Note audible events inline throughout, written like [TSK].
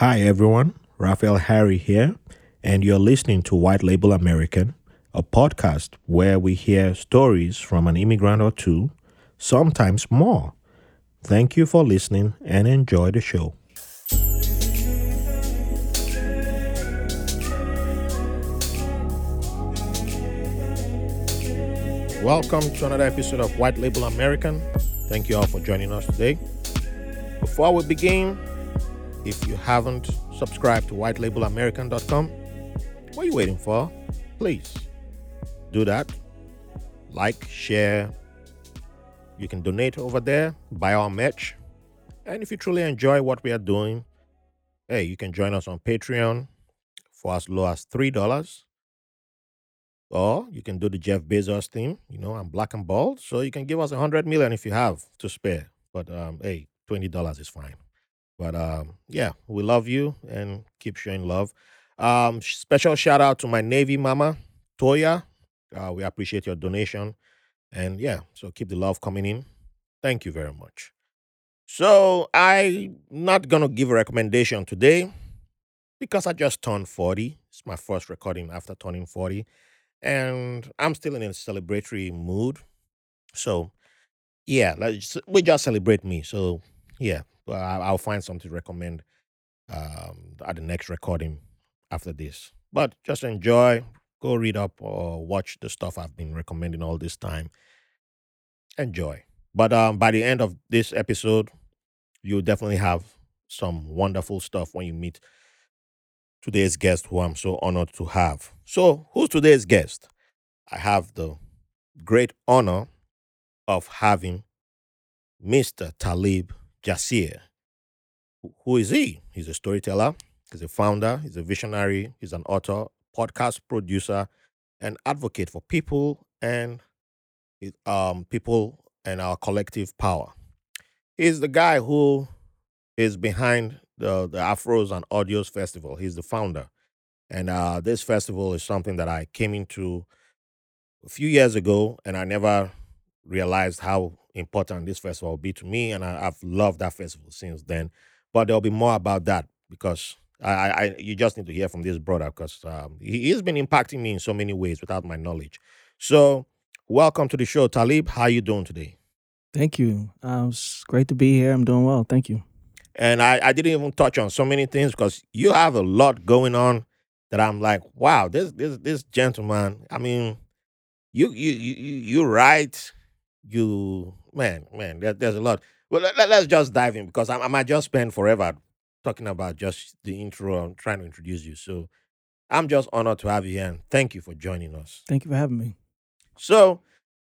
Hi, everyone. Raphael Harry here, and you're listening to White Label American, a podcast where we hear stories from an immigrant or two, sometimes more. Thank you for listening and enjoy the show. Welcome to another episode of White Label American. Thank you all for joining us today. Before we begin, if you haven't subscribed to whitelabelamerican.com, what are you waiting for? Please do that. Like, share. You can donate over there, buy our merch. And if you truly enjoy what we are doing, hey, you can join us on Patreon for as low as $3. Or you can do the Jeff Bezos thing. You know, I'm black and bald, so you can give us a hundred million if you have to spare. But um, hey, twenty dollars is fine. But um, yeah, we love you and keep showing love. Um, special shout out to my Navy mama, Toya. Uh, we appreciate your donation. And yeah, so keep the love coming in. Thank you very much. So I'm not gonna give a recommendation today because I just turned 40. It's my first recording after turning 40. And I'm still in a celebratory mood. So yeah, let's, we just celebrate me. So yeah, I'll find something to recommend um, at the next recording after this. But just enjoy, go read up or watch the stuff I've been recommending all this time. Enjoy. But um, by the end of this episode, you'll definitely have some wonderful stuff when you meet today's guest, who I'm so honored to have. So, who's today's guest? I have the great honor of having Mr. Talib Jasir. Who- Who is he? He's a storyteller, he's a founder, he's a visionary, he's an author, podcast producer, and advocate for people and um, people and our collective power. He's the guy who is behind the, the Afros and Audios Festival. He's the founder. And uh, this festival is something that I came into a few years ago, and I never realized how important this festival will be to me. And I, I've loved that festival since then. But there'll be more about that because I, I, you just need to hear from this brother because um, he, he's been impacting me in so many ways without my knowledge. So, welcome to the show, Talib. How you doing today? Thank you. Uh, it's great to be here. I'm doing well. Thank you. And I, I didn't even touch on so many things because you have a lot going on that I'm like, wow, this this this gentleman. I mean, you you you you you write, you man man. There, there's a lot. Well, let, us just dive in because I, I might just spend forever talking about just the intro and trying to introduce you. So I'm just honored to have you here and thank you for joining us. Thank you for having me. So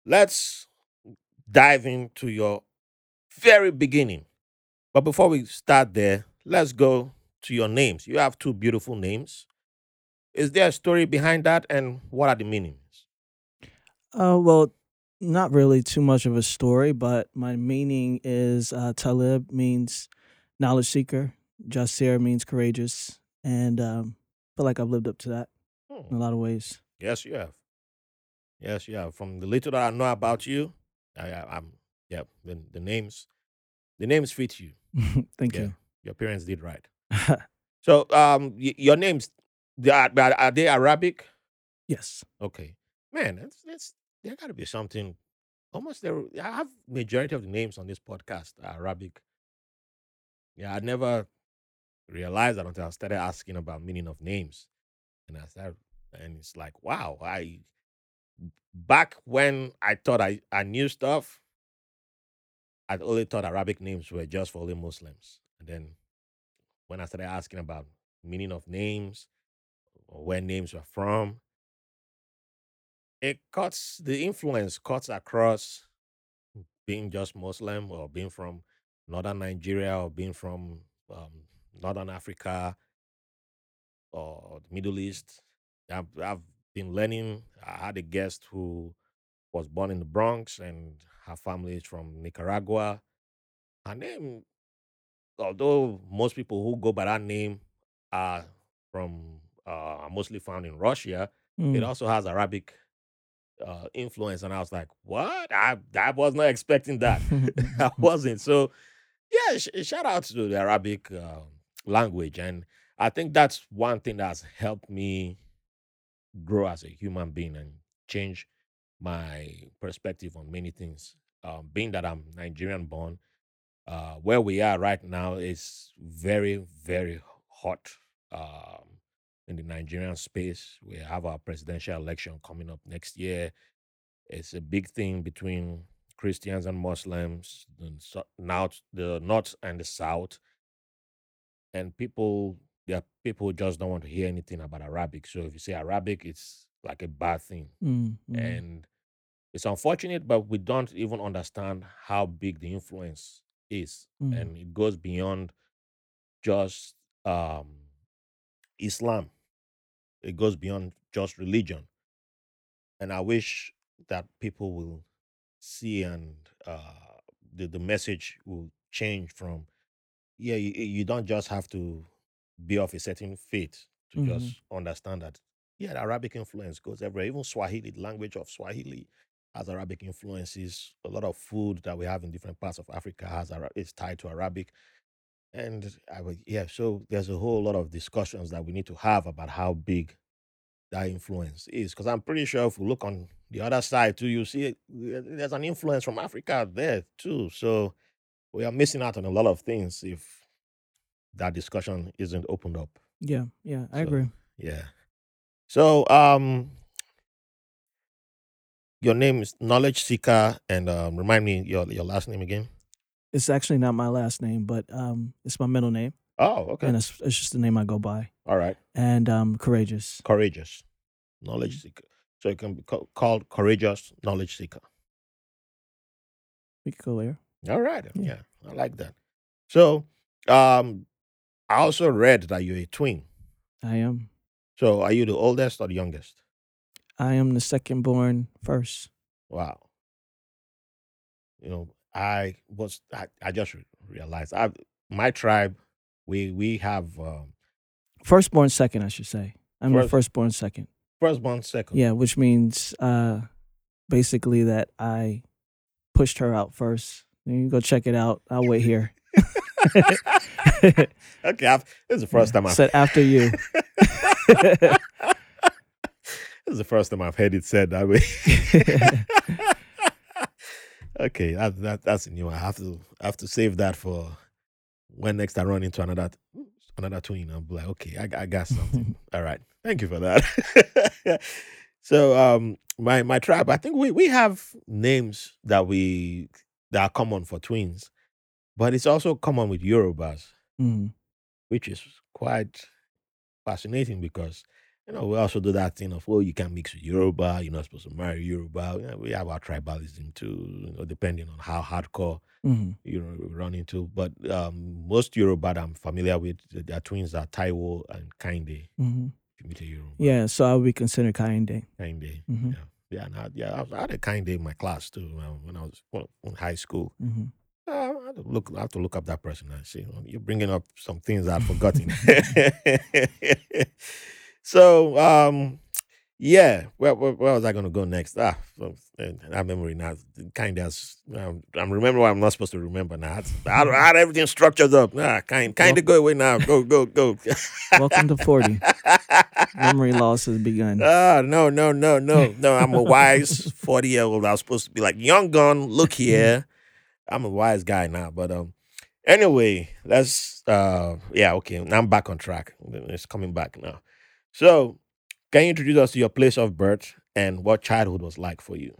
let's dive into your very beginning. But before we start there, let's go to your names. You have two beautiful names. Is there a story behind that and what are the meanings? Uh, well, not really too much of a story, but my meaning is uh, Talib means knowledge seeker. Jasir means courageous, and um, feel like I've lived up to that in Hmm. a lot of ways. Yes, you have. Yes, you have. From the little that I know about you, I, I, I'm yeah. The, the names, the names fit you. [LAUGHS] Thank Yeah. Your parents did right. [LAUGHS] So, um, y- your names, they are, are are they Arabic? yes. Okay, man, that's that's there got to be something. Almost there. I have majority of the names on this podcast are Arabic. Yeah, I never realized that until I started asking about meaning of names, and I started, and it's like, wow, I back when I thought I I knew stuff, I only thought Arabic names were just for only Muslims, and then when I started asking about meaning of names or where names were from, it cuts the influence cuts across being just Muslim or being from northern Nigeria or being from um, northern Africa or the Middle East. I've, I've been learning. I had a guest who was born in the Bronx and her family is from Nicaragua. Her name, although most people who go by that name are from uh, are mostly found in Russia, it Mm. also has Arabic uh, influence, and I was like, "What? I I was not expecting that. [LAUGHS] I [LAUGHS] wasn't." So, yeah, sh- shout out to the Arabic uh, language. And I think that's one thing that's helped me grow as a human being and change my perspective on many things. Um, being that I'm Nigerian born, uh, where we are right now is very, very hot um, in the Nigerian space. We have our presidential election coming up next year. It's a big thing between Christians and Muslims, the so- north, the north and the south, and people. There are people just don't want to hear anything about Arabic. So if you say Arabic, it's like a bad thing, Mm, mm, and it's unfortunate, but we don't even understand how big the influence is, mm, and it goes beyond just um, Islam. It goes beyond just religion, and I wish that people will see and uh, the the message will change from yeah you, you don't just have to be of a certain faith to mhm. just understand that yeah the Arabic influence goes everywhere. Even Swahili, the language of Swahili has Arabic influences. A lot of food that we have in different parts of Africa has is tied to Arabic. And I would, yeah, so there's a whole lot of discussions that we need to have about how big that influence is. Because I'm pretty sure if we look on the other side too, you see it, there's an influence from Africa there too. So we are missing out on a lot of things if that discussion isn't opened up. Yeah, yeah, I So agree. yeah. So um your name is Knowledge Seeker and um remind me your your last name again. It's actually not my last name, but um, it's my middle name, Oh, okay. and it's it's just the name I go by. All right. And um, courageous. Courageous. Knowledge Seeker. So it can be ca- called Courageous Knowledge Seeker. We could go there. All right. Yeah. Yeah, I like that. So um I also read that you're a twin. I am. So are you the oldest or the youngest? I am the second born first. Wow. You know, I was I, I just re- realized I my tribe we we have um Firstborn second, I should say. I'm First- firstborn second. firstborn second. Yeah, which means uh, basically that I pushed her out first. You can go check it out. I'll wait here. [LAUGHS] okay, I've, this is the [LAUGHS] first time I've Said after you. [LAUGHS] this is the first time I've heard it said that way. Okay, that, that that's a new. one. I have to I have to save that for when next I run into another another twin. I'll be like, okay, I, I got something. [LAUGHS] All right, thank you for that. [LAUGHS] so, um, my my tribe, I think we we have names that we that are common for twins, but it's also common with Yorubas, Mhm. which is quite fascinating because you know we also do that thing of oh you can mix with Yoruba, you're not supposed to marry Yoruba. You know, we have our tribalism too, you know, depending on how hardcore Mhm. you know run into. But um, most Yoruba that I'm familiar with, their twins are Taiwo and Kehinde. If you meet a Yoruba, Yeah, so I would be considered Kehinde. Kehinde. Mhm. Yeah, yeah, and I, yeah. I, had a Kehinde in my class too when I was well, in high school. hmm Uh, I have to look. I have to look up that person and see. You're bringing up some things I've forgotten. [LAUGHS] [LAUGHS] so, um, yeah. Where, where, where was I going to go next? Ah, that memory now kind of. Um, I'm remembering what I'm not supposed to remember now. I had, I I everything structured up. Ah, kind, kind of go away now. Go, go, go. Welcome to 40. [LAUGHS] Memory loss has begun. Ah, no, no, no, no, no. I'm a wise 40 year old. I was supposed to be like, young gun, look [LAUGHS] here. I'm a wise guy now. But um anyway, let's uh yeah, okay. Now I'm back on track. It's coming back now. So can you introduce us to your place of birth and what childhood was like for you?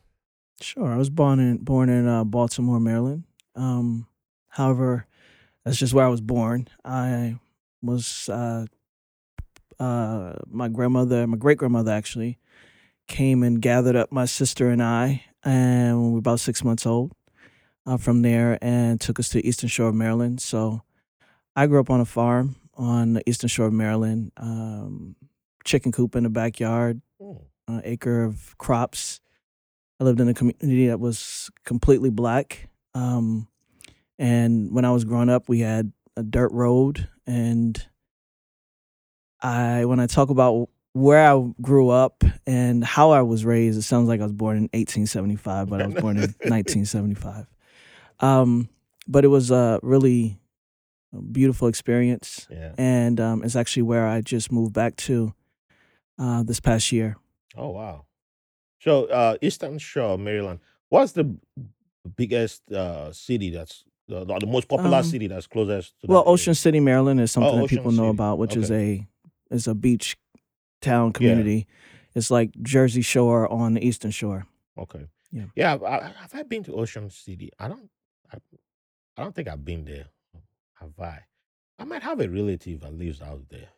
Sure. I was born in born in uh, Baltimore, Maryland. Um, however, that's just where I was born. I was uh, uh, my grandmother, my great grandmother actually, came and gathered up my sister and I, and we were about six months old, uh, from there, and took us to the Eastern Shore of Maryland. So, I grew up on a farm on the Eastern Shore of Maryland. Um, chicken coop in the backyard, Hmm. uh, acre of crops. I lived in a community that was completely black. Um, and when I was growing up, we had a dirt road. And I, when I talk about where I grew up and how I was raised, it sounds like I was born in 1875, but I was born in [LAUGHS] 1975. Um, but it was a really a beautiful experience, Yeah. and um, it's actually where I just moved back to uh, this past year. Oh wow. So uh Eastern Shore, Maryland. What's the biggest uh city that's the, the most popular Um, city that's closest to Well, that area? Ocean City, Maryland, is something Oh, that people Ocean know about, which is a is a beach town community. It's like Jersey Shore on the Eastern Shore. Okay. Yeah. Yeah. I- have I been to Ocean City? I don't. I, I don't think I've been there. Have I? I might have a relative that lives out there.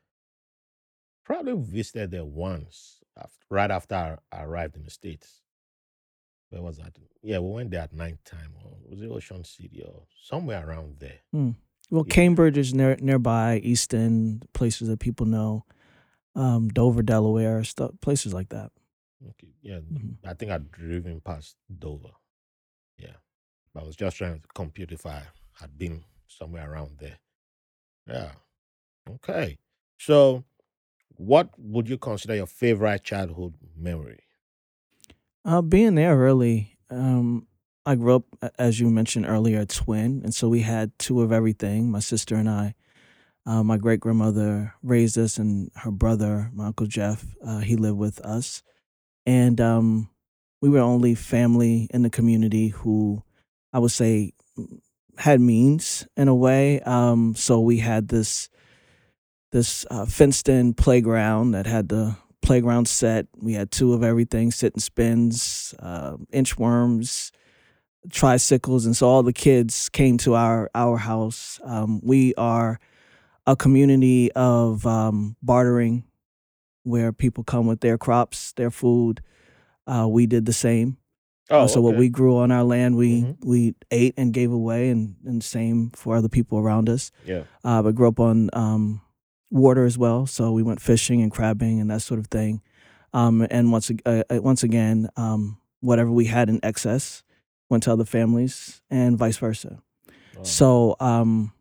Probably visited there once, after, right after I arrived in the states. Where was that? Yeah, we went there at night time. Or was it Ocean City or somewhere around there? Hmm. Well, Yeah. Cambridge is near nearby, Easton, places that people know, um, Dover, Delaware, stuff, places like that. Okay. Yeah. Mhm. I think I'd driven past Dover. Yeah. But I was just trying to compute if I had been somewhere around there. Yeah. Okay. So, what would you consider your favorite childhood memory? Uh, being there really, um, I grew up, as you mentioned earlier, a twin, and so we had two of everything. My sister and I. Uh, my great grandmother raised us, and her brother, my uncle Jeff, uh, he lived with us, and um, we were only family in the community who, I would say, had means in a way. Um, so we had this this uh, fenced-in playground that had the playground set. We had two of everything: sit and spins, uh, inchworms, tricycles, and so all the kids came to our our house. Um, we are a community of um, bartering, where people come with their crops, their food. Uh, we did the same. Oh, Uh, so what we grew on our land, we Mhm. we ate and gave away, and and same for other people around us. Yeah. Uh, but grew up on um, water as well, so we went fishing and crabbing and that sort of thing. Um, and once uh, uh, once again, um, whatever we had in excess went to other families, and vice versa. Oh, So um,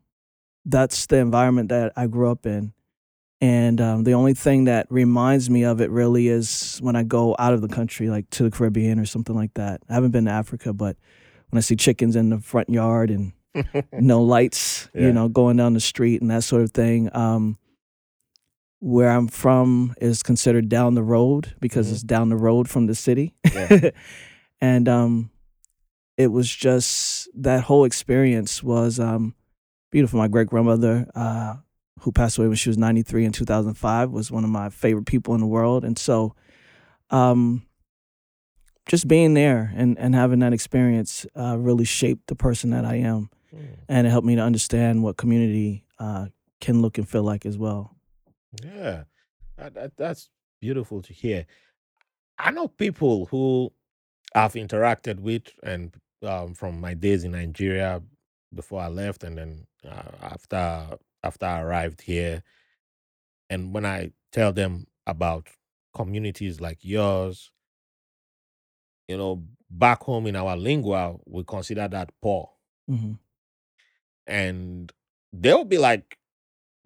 that's the environment that I grew up in. And um, the only thing that reminds me of it really is when I go out of the country, like to the Caribbean or something like that. I haven't been to Africa, but when I see chickens in the front yard and [LAUGHS] no lights, Yeah. you know, going down the street and that sort of thing. Um, where I'm from is considered down the road because Mhm. it's down the road from the city. Yeah. [LAUGHS] and um, it was just that whole experience was um, beautiful. My great grandmother, uh, who passed away when she was 93 in 2005, was one of my favorite people in the world. And so, um, just being there and, and having that experience uh, really shaped the person that I am. Mm. And it helped me to understand what community uh, can look and feel like as well. Yeah, that, that, that's beautiful to hear. I know people who I've interacted with, and um, from my days in Nigeria before I left, and then uh, after after I arrived here, and when I tell them about communities like yours, you know, back home in our lingua, we consider that poor, hmm and they'll be like,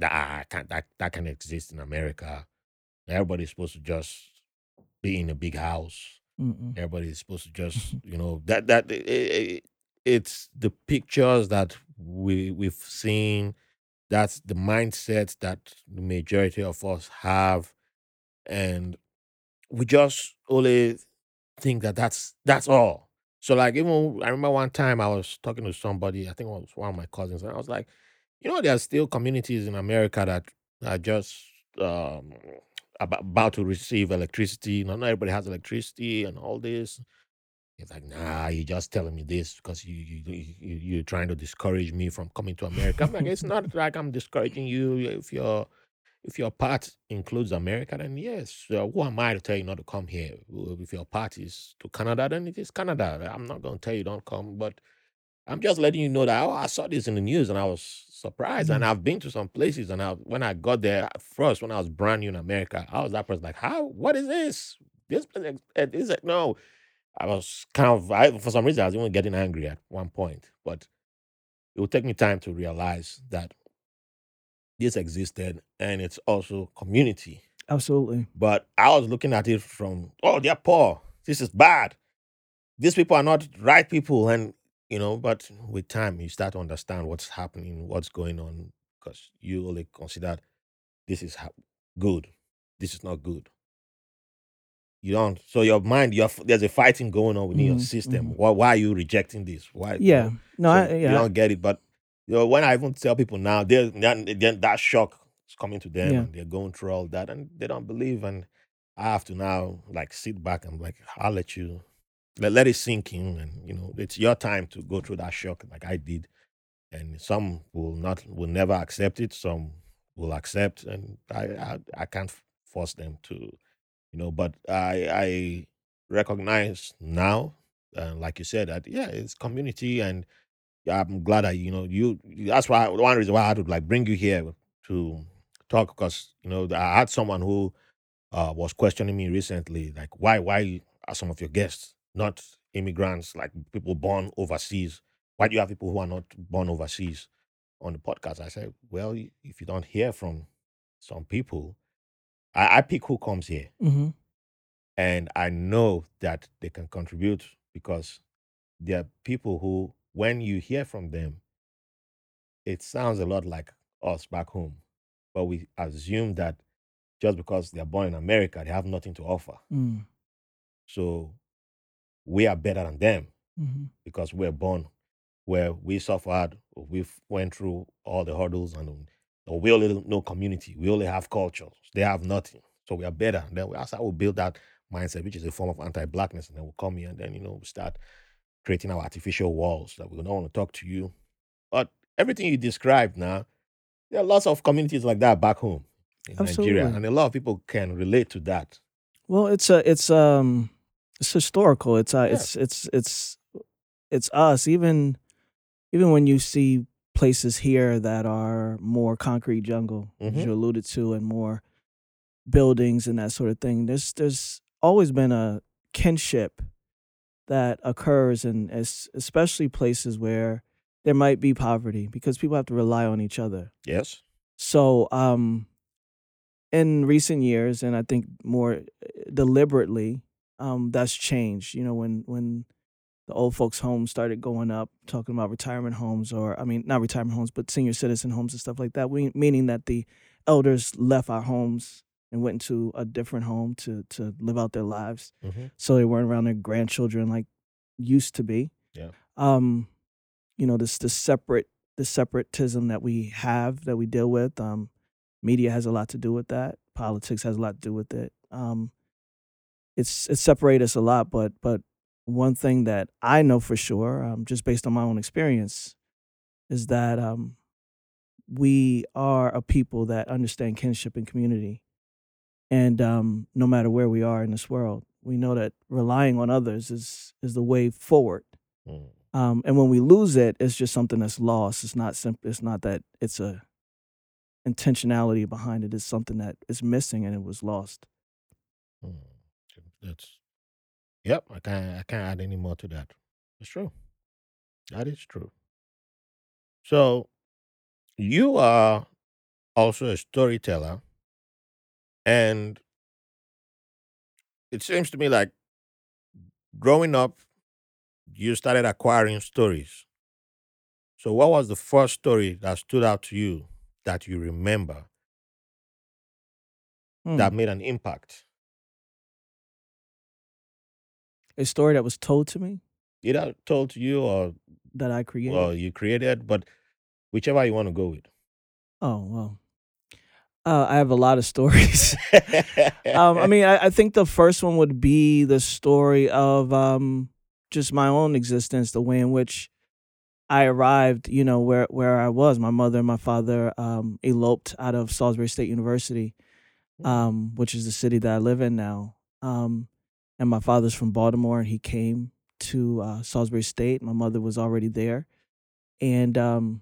"Ah, can't that that can exist in America? Everybody's supposed to just be in a big house." Mm-mm. everybody's supposed to just [LAUGHS] you know that that i- i- it's the pictures that we we've seen that's the mindset that the majority of us have and we just only think that that's that's all so like even i remember one time i was talking to somebody i think it was one of my cousins and i was like you know there are still communities in america that are just um about, to receive electricity not, not everybody has electricity and all this He's like, nah, you're just telling me this because you, you, you, you- you're trying to discourage me from coming to America. I'm like, it's not like I'm discouraging you. If your if your part includes America, then yes. Uh, who am I to tell you not to come here? If your part is to Canada, then it is Canada. I'm not going to tell you don't come, but I'm just letting you know that oh, I saw this in the news and I was surprised. And Mm. I've been to some places, and I, when I got there first, when I was brand new in America, I was that person like, how? What is this? This place eh, is it? No, I was kind of I, for some reason I was even getting angry at one point, but it would take me time to realize that this existed and it's also community. Absolutely. But I was looking at it from oh they're poor. This is bad. These people are not right people, and you know, but with time, you start to understand what's happening, what's going on, because you only consider this is ha- good, this is not good. You don't. So your mind, you're, there's a fighting going on within your Mhm, system. mhm. Why, why are you rejecting this? Why? you Yeah. know? No, So I, you yeah. don't get it. But you know, when I even tell people now, then that shock is coming to them, Yeah. and they're going through all that, and they don't believe. And I have to now like sit back and like I'll let you let, let it sink in, and you know, it's your time to go through that shock, like I did. And some will not, will never accept it. Some will accept, and I I, I can't force them to, you know. But I I recognize now, uh, like you said, that yeah, it's community, and I'm glad that you know you. That's why one reason why I had to like bring you here to talk because you know I had someone who uh, was questioning me recently, like why why are some of your guests not immigrants, like people born overseas? Why do you have people who are not born overseas on the podcast? I said, well, if you don't hear from some people, I, I pick who comes here, hmm and I know that they can contribute because there are people who, when you hear from them, it sounds a lot like us back home, but we assume that just because they are born in America, they have nothing to offer. Mm, So we are better than them hmm because we're born where we suffered, we went through all the hurdles, and um, we only know community. We only have culture. They have nothing. So we are better. Then we, that's how we build that mindset, which is a form of anti-blackness. And then we'll come here and then, you know, we start creating our artificial walls that we don't want to talk to you. But everything you described now, there are lots of communities like that back home in Nigeria. And a lot of people can relate to that. Well, it's a it's um it's historical. It's uh Yeah. it's it's it's it's us. Even even when you see places here that are more concrete jungle, as Mhm. you alluded to, and more buildings and that sort of thing. There's there's always been a kinship that occurs in es- especially places where there might be poverty because people have to rely on each other. Yes. So, um, in recent years, and I think more uh, deliberately, um, that's changed. You know, when when the old folks' homes started going up, talking about retirement homes, or I mean, not retirement homes, but senior citizen homes and stuff like that. We, meaning that the elders left our homes and went into a different home to to live out their lives, hmm so they weren't around their grandchildren like used to be. Yeah. Um, you know, this this separate the separatism that we have that we deal with. Um, media has a lot to do with that. Politics has a lot to do with it. Um, it's it's separated us a lot, but but one thing that I know for sure, um, just based on my own experience, is that um, we are a people that understand kinship and community, and um, no matter where we are in this world, we know that relying on others is is the way forward. Mm. Um, and when we lose it, it's just something that's lost. It's not simple. It's not that it's a intentionality behind it. It's something that is missing and it was lost. That's yep. I can't I can't add any more to that. It's true. That is true. So you are also a storyteller, and it seems to me like growing up, you started acquiring stories. So what was the first story that stood out to you that you remember Hmm. that made an impact? A story that was told to me Either told to you or that I created. well you created, but whichever you want to go with. oh well, uh, I have a lot of stories. [LAUGHS] um, I mean, I, I think the first one would be the story of um, just my own existence, the way in which I arrived. You know, where where I was. My mother and my father um, eloped out of Salisbury State University, Mm. um, which is the city that I live in now. Um, and my father's from Baltimore, and he came to uh, Salisbury State. My mother was already there, and um,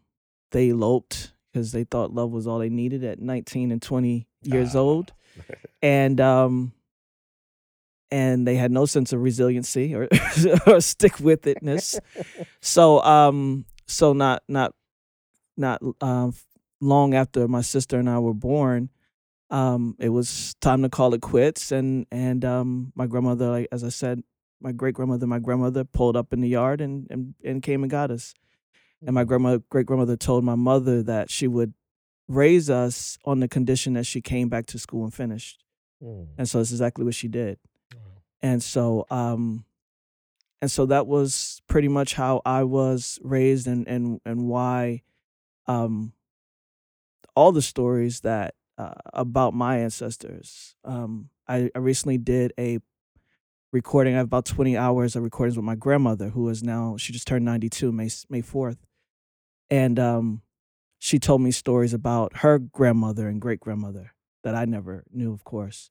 they eloped because they thought love was all they needed at 19 and 20 years Ah. old, and um, and they had no sense of resiliency or [LAUGHS] or stick with itness. so um, so not not not um, long after my sister and I were born, um, it was time to call it quits. And and um, my grandmother, like as I said, my great grandmother, my grandmother pulled up in the yard and and, and came and got us. And my grandma, great grandmother told my mother that she would raise us on the condition that she came back to school and finished. Mm. And so that's exactly what she did. Wow. And so um and so that was pretty much how I was raised and and and why um all the stories that uh, about my ancestors. Um I, I recently did a recording. I have about 20 hours of recordings with my grandmother who is now she just turned 92 May May 4th. And um she told me stories about her grandmother and great grandmother that I never knew, of course.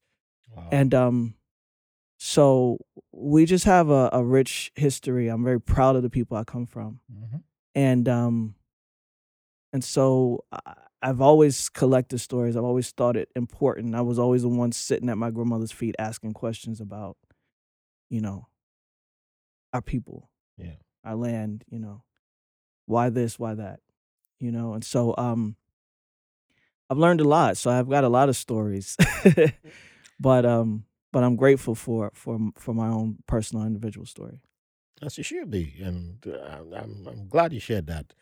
Wow. And um, so we just have a, a rich history. I'm very proud of the people I come from, Mhm. and um, and so I, I've always collected stories. I've always thought it important. I was always the one sitting at my grandmother's feet asking questions about, you know, our people, Yeah. our land. You know, why this, why that, you know. And so um, I've learned a lot. So I've got a lot of stories, [LAUGHS] but um, but I'm grateful for for for my own personal individual story. As you should be, and uh, I'm, I'm I'm glad you shared that,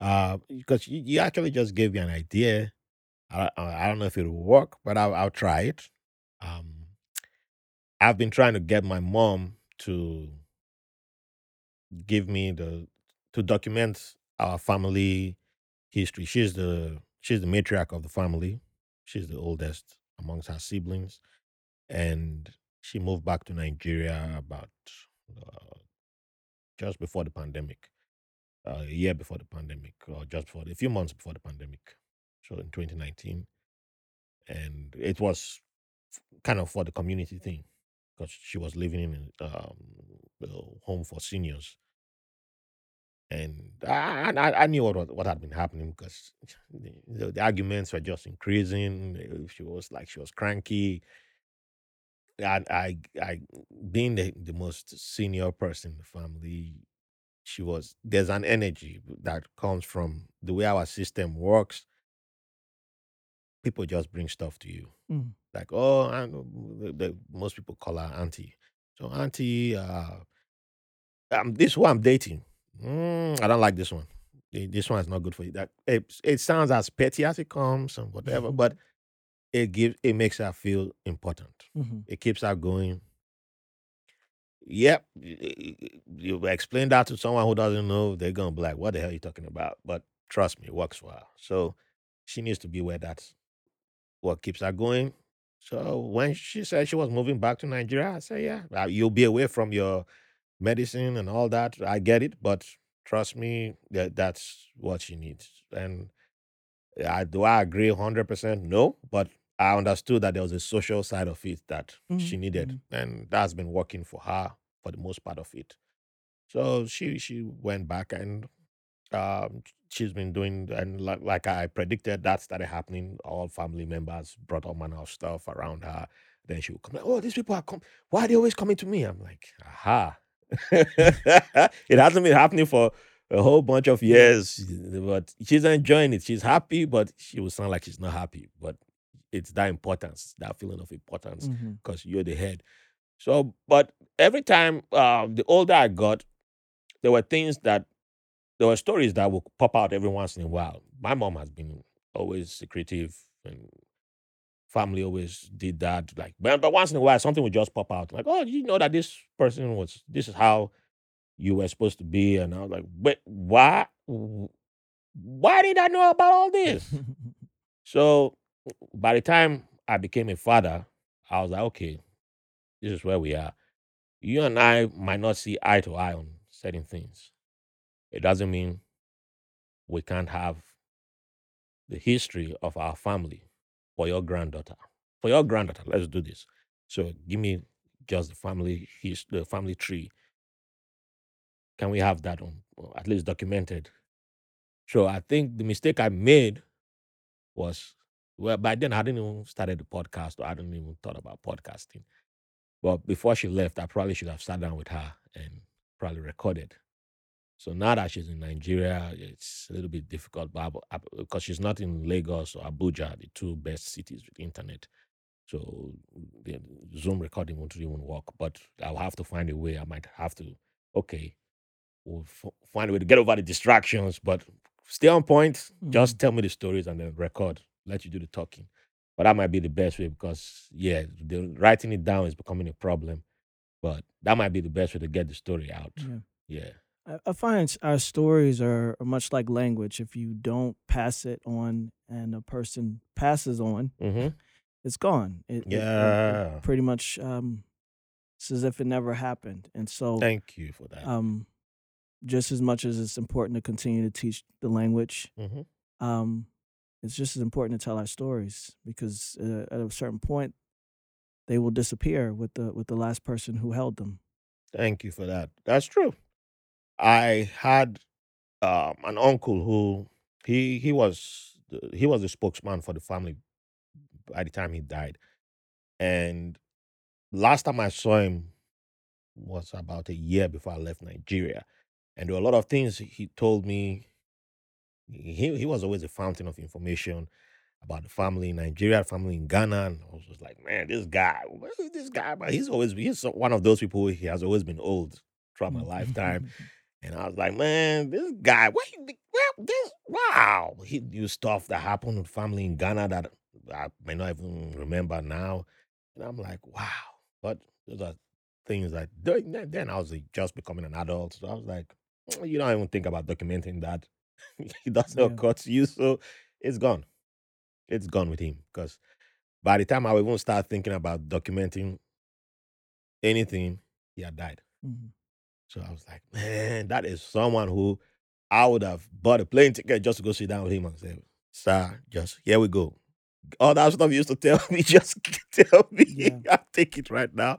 uh, because you, you actually just gave me an idea. I I I don't know if it will work, but I'll I'll try it. Um, I've been trying to get my mom to give me the to document our family history. She's the she's the matriarch of the family. She's the oldest amongst her siblings, and she moved back to Nigeria about uh, just before the pandemic, uh, a year before the pandemic, or just before a few months before the pandemic. So in 2019, and it was kind of for the community thing because she was living in a um, a home for seniors and I, I, I knew what what had been happening because the, the, arguments were just increasing. She was like she was cranky. And I, I, being the, the most senior person in the family, she was. There's an energy that comes from the way our system works. People just bring stuff to you, Mm. like oh, I know, the, the, most people call her auntie. So auntie, uh, um, this one I'm dating. Mm, I don't like this one. This one is not good for you. That it, it sounds as petty as it comes and whatever, but [LAUGHS] it gives it makes her feel important. hmm It keeps her going. Yep, you explain that to someone who doesn't know, they're gonna be like, "What the hell are you talking about?" But trust me, it works her. So she needs to be where that's what keeps her going. So when she said she was moving back to Nigeria, I said, "Yeah, uh, you'll be away from your medicine and all that. I get it, but trust me, that that's what she needs." And I do I agree hundred percent? No, but I understood that there was a social side of it that she hmm needed, and that's been working for her for the most part of it. So she she went back and um, she's been doing and like, like I predicted, that started happening. All family members brought all manner of stuff around her. Then she would come like, "Oh, these people are come. Why are they always coming to me?" I'm like, "Aha!" [LAUGHS] it hasn't been happening for a whole bunch of years, but she's enjoying it. She's happy, but she will sound like she's not happy. But it's that importance, that feeling of importance, because you're the head. So, but every time, um, the older I got, there were things that there were stories that would pop out every once in a while. My mom has been always secretive, and family always did that. Like, but, but once in a while, something would just pop out. Like, oh, you know that this person was. This is how you were supposed to be, and I was like, but why? Why did I know about all this? [LAUGHS] So by the time I became a father, I was like, okay, this is where we are. You and I might not see eye to eye on certain things. It doesn't mean we can't have the history of our family for your granddaughter. For your granddaughter, let's do this. So give me just the family his the family tree. Can we have that on at least documented? So I think the mistake I made was well by then I hadn't even started the podcast or I hadn't even thought about podcasting. But before she left, I probably should have sat down with her and probably recorded. So now that she's in Nigeria, it's a little bit difficult, but because she's not in Lagos or Abuja, the two best cities with internet. So the Zoom recording won't even work. But I'll have to find a way. I might have to, okay, we'll f- find a way to get over the distractions, but stay on point. Mhm. Just tell me the stories and then record. Let you do the talking. But that might be the best way because yeah, the writing it down is becoming a problem. But that might be the best way to get the story out. Yeah. Yeah. I, I find our stories are, are much like language. If you don't pass it on and a person passes on, Mm-hmm. it's gone. It, it- it- it Yeah. pretty much um, it's as if it never happened. And so, Thank you for that. um, just as much as it's important to continue to teach the language, mm-hmm. um, it's just as important to tell our stories because uh, at a certain point, they will disappear with the with the last person who held them. Thank you for that. That's true. I had um, an uncle who he he was he was the spokesman for the family by the time he died, and last time I saw him was about a year before I left Nigeria, and there were a lot of things he told me. He he was always a fountain of information about the family in Nigeria, family in Ghana, and I was just like, man, this guy, where is this guy? But he's always he's one of those people. He has always been old throughout my lifetime. And I was like, man, this guy, what you, well, this, wow. He knew stuff that happened with family in Ghana that I may not even remember now. And I'm like, wow. But those are things that then then I was just becoming an adult. So I was like, "Mm, you don't even think about documenting that. [LAUGHS] it doesn't Yeah. occur you. So it's gone. It's gone with him. Because by the time I even start thinking about documenting anything, he had died. Mhm. So I was like, man, that is someone who I would have bought a plane ticket just to go sit down with him and say, sir, just here we go. All that stuff you used to [LAUGHS] tell me, just [LAUGHS] tell me. Yeah. I'll take it right now.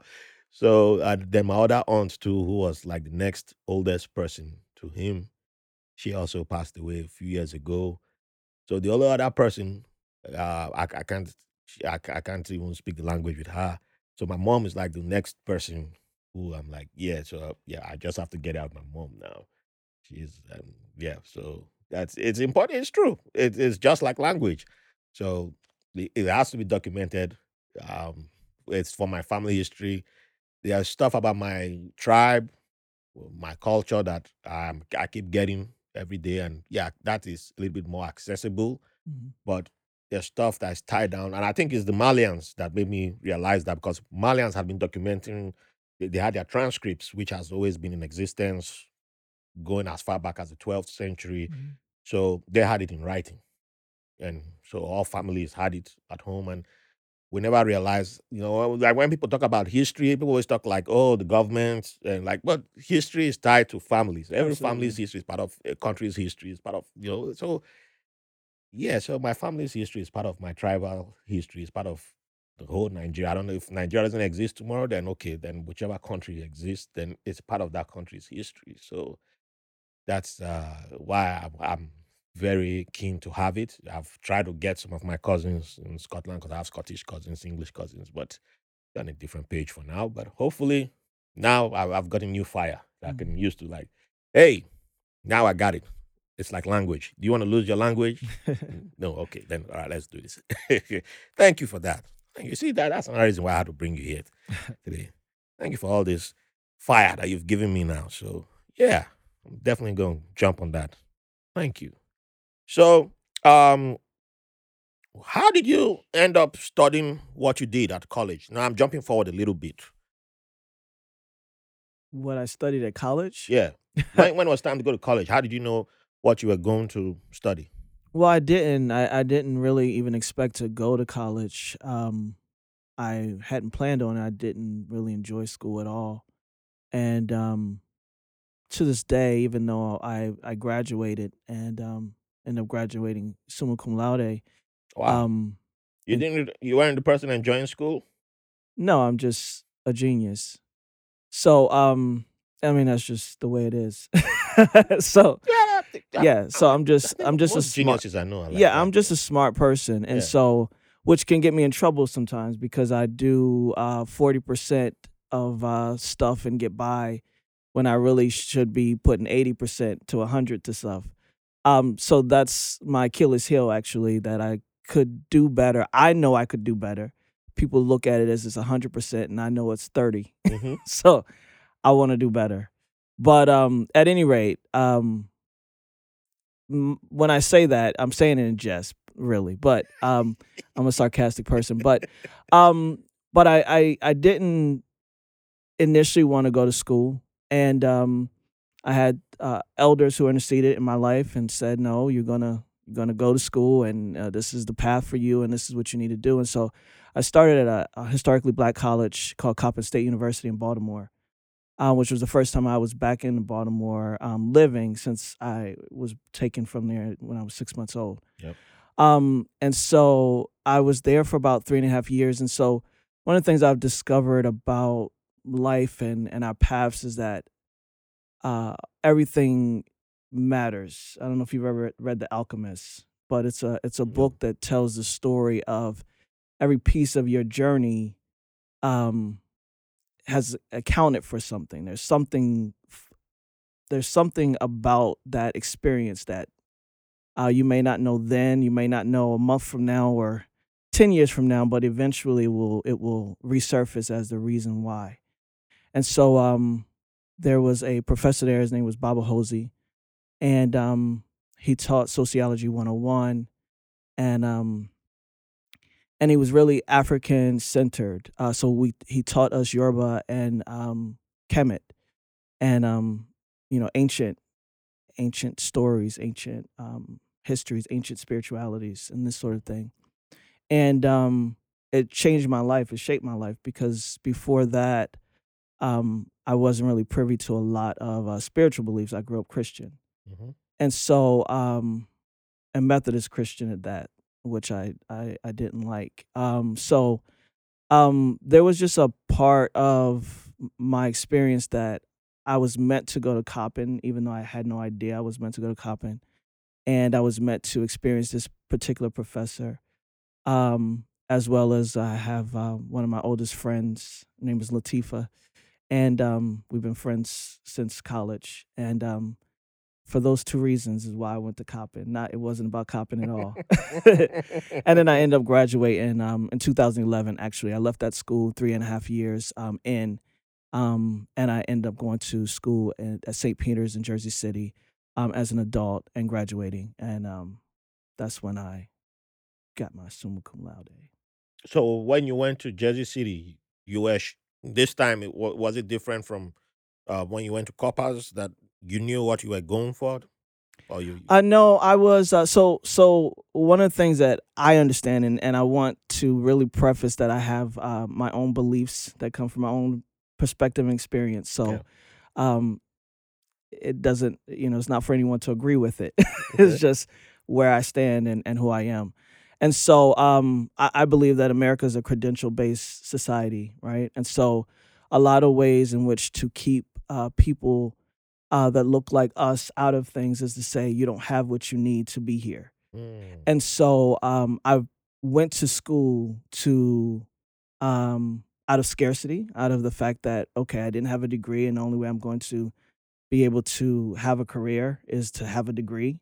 So uh, then my other aunt too, who was like the next oldest person to him, she also passed away a few years ago. So the only other person, uh, I, I can't, I, I can't even speak the language with her. So my mom is like the next person who I'm like, yeah, so yeah, I just have to get out my mom now. She's, um, yeah, so that's it's important. It's true. It, it's just like language. So it has to be documented. Um, it's for my family history. There's stuff about my tribe, my culture that um, I keep getting every day, and yeah, that is a little bit more accessible. Mhm. But there's stuff that's tied down, and I think it's the Malians that made me realize that because Malians have been documenting, they, they had their transcripts, which has always been in existence, going as far back as the 12th century. Mhm. So they had it in writing, and so all families had it at home, and we never realized, you know, like when people talk about history, people always talk like, oh, the government and like, but history is tied to families. Every family's history is part of a country's history, is part of, you know, so yeah, so my family's history is part of my tribal history, is part of the whole Nigeria. I don't know if Nigeria doesn't exist tomorrow, then okay, then whichever country exists, then it's part of that country's history. So that's uh, why I'm, I'm very keen to have it. I've tried to get some of my cousins in Scotland because I have Scottish cousins, English cousins, but on a different page for now. But hopefully, now I've, got a new fire that I Mm. can use to like, hey, now I got it. It's like language. Do you want to lose your language? [LAUGHS] no, okay, then all right, let's do this. [LAUGHS] Thank you for that. Thank you. See that that's another reason why I had to bring you here [LAUGHS] today. Thank you for all this fire that you've given me now. So yeah, I'm definitely going to jump on that. Thank you. So, um, how did you end up studying what you did at college? Now I'm jumping forward a little bit. what I studied at college. Yeah. [LAUGHS] when, when it was time to go to college, how did you know what you were going to study? Well, I didn't. I, I didn't really even expect to go to college. Um, I hadn't planned on it. I didn't really enjoy school at all. And um, to this day, even though I, I graduated and um, ended up graduating summa cum laude, Wow. um, you didn't you weren't the person enjoying school? no, I'm just a genius. So, um, I mean, that's just the way it is. [LAUGHS] so, Yeah, I, yeah. So I'm just, I'm just a smart. geniuses I know. Are like yeah, that. I'm just a smart person, and Yeah. so which can get me in trouble sometimes because I do uh, forty percent of uh, stuff and get by when I really should be putting eighty percent to hundred to stuff. Um, so that's my Achilles heel actually that I could do better. I know I could do better, people look at it as it's 100% and I know it's 30. hmm [LAUGHS] so I want to do better. But um, at any rate, um, m- when I say that, I'm saying it in jest, really. But um, I'm a sarcastic person. But um, but I, I I didn't initially want to go to school, and um, I had uh, elders who interceded in my life and said, "No, you're gonna you're gonna go to school, and uh, this is the path for you, and this is what you need to do." And so I started at a, a historically black college called Coppin State University in Baltimore uh, which was the first time I was back in Baltimore um, living since I was taken from there when I was six months old. Yep. Um, and so I was there for about three and a half years. And so one of the things I've discovered about life and, and our paths is that uh, everything matters. I don't know if you've ever read The Alchemist, but it's a it's a No. book that tells the story of every piece of your journey um, has accounted for something. There's something there's something about that experience that uh, you may not know then, you may not know a month from now or ten years from now, but eventually will it will resurface as the reason why. And so um, there was a professor there. His name was Baba Hosey, and um, he taught sociology 101, and um, and he was really African centered. Uh, so we he taught us Yoruba and um, Kemet, and um, you know ancient ancient stories, ancient um, histories, ancient spiritualities, and this sort of thing. And um, it changed my life. It shaped my life because before that, um, I wasn't really privy to a lot of uh, spiritual beliefs. I grew up Christian, hmm and so um, and Methodist Christian at that, which I I, I didn't like. Um, so um, there was just a part of my experience that I was meant to go to Coppin, even though I had no idea I was meant to go to Coppin, and I was meant to experience this particular professor, um, as well as I have uh, one of my oldest friends. Her name is Latifa, and um, we've been friends since college. And um, for those two reasons is why I went to Coppin. Not it wasn't about Coppin at all. [LAUGHS] and then I [LAUGHS] ended up graduating um, in 2011. Actually, I left that school three and a half years um, in, um, and I ended up going to school at, at St. Peter's in Jersey City um, as an adult and graduating. And um, that's when I got my summa cum laude. So when you went to Jersey City, you were this time. It, wa- was it different from uh, when you went to Coppers? That you knew what you were going for, or you? I know I was uh, so so one of the things that I understand and, and I want to really preface that I have uh, my own beliefs that come from my own perspective and experience. So Yeah. um it doesn't you know it's not for anyone to agree with it. [LAUGHS] Okay. it's just where I stand and, and who I am. And so um I, I believe that America is a credential based society, right? And so a lot of ways in which to keep uh, people uh, that look like us out of things is to say you don't have what you need to be here. Mm. And so um, I went to school to um, out of scarcity, out of the fact that okay, I didn't have a degree, and the only way I'm going to be able to have a career is to have a degree.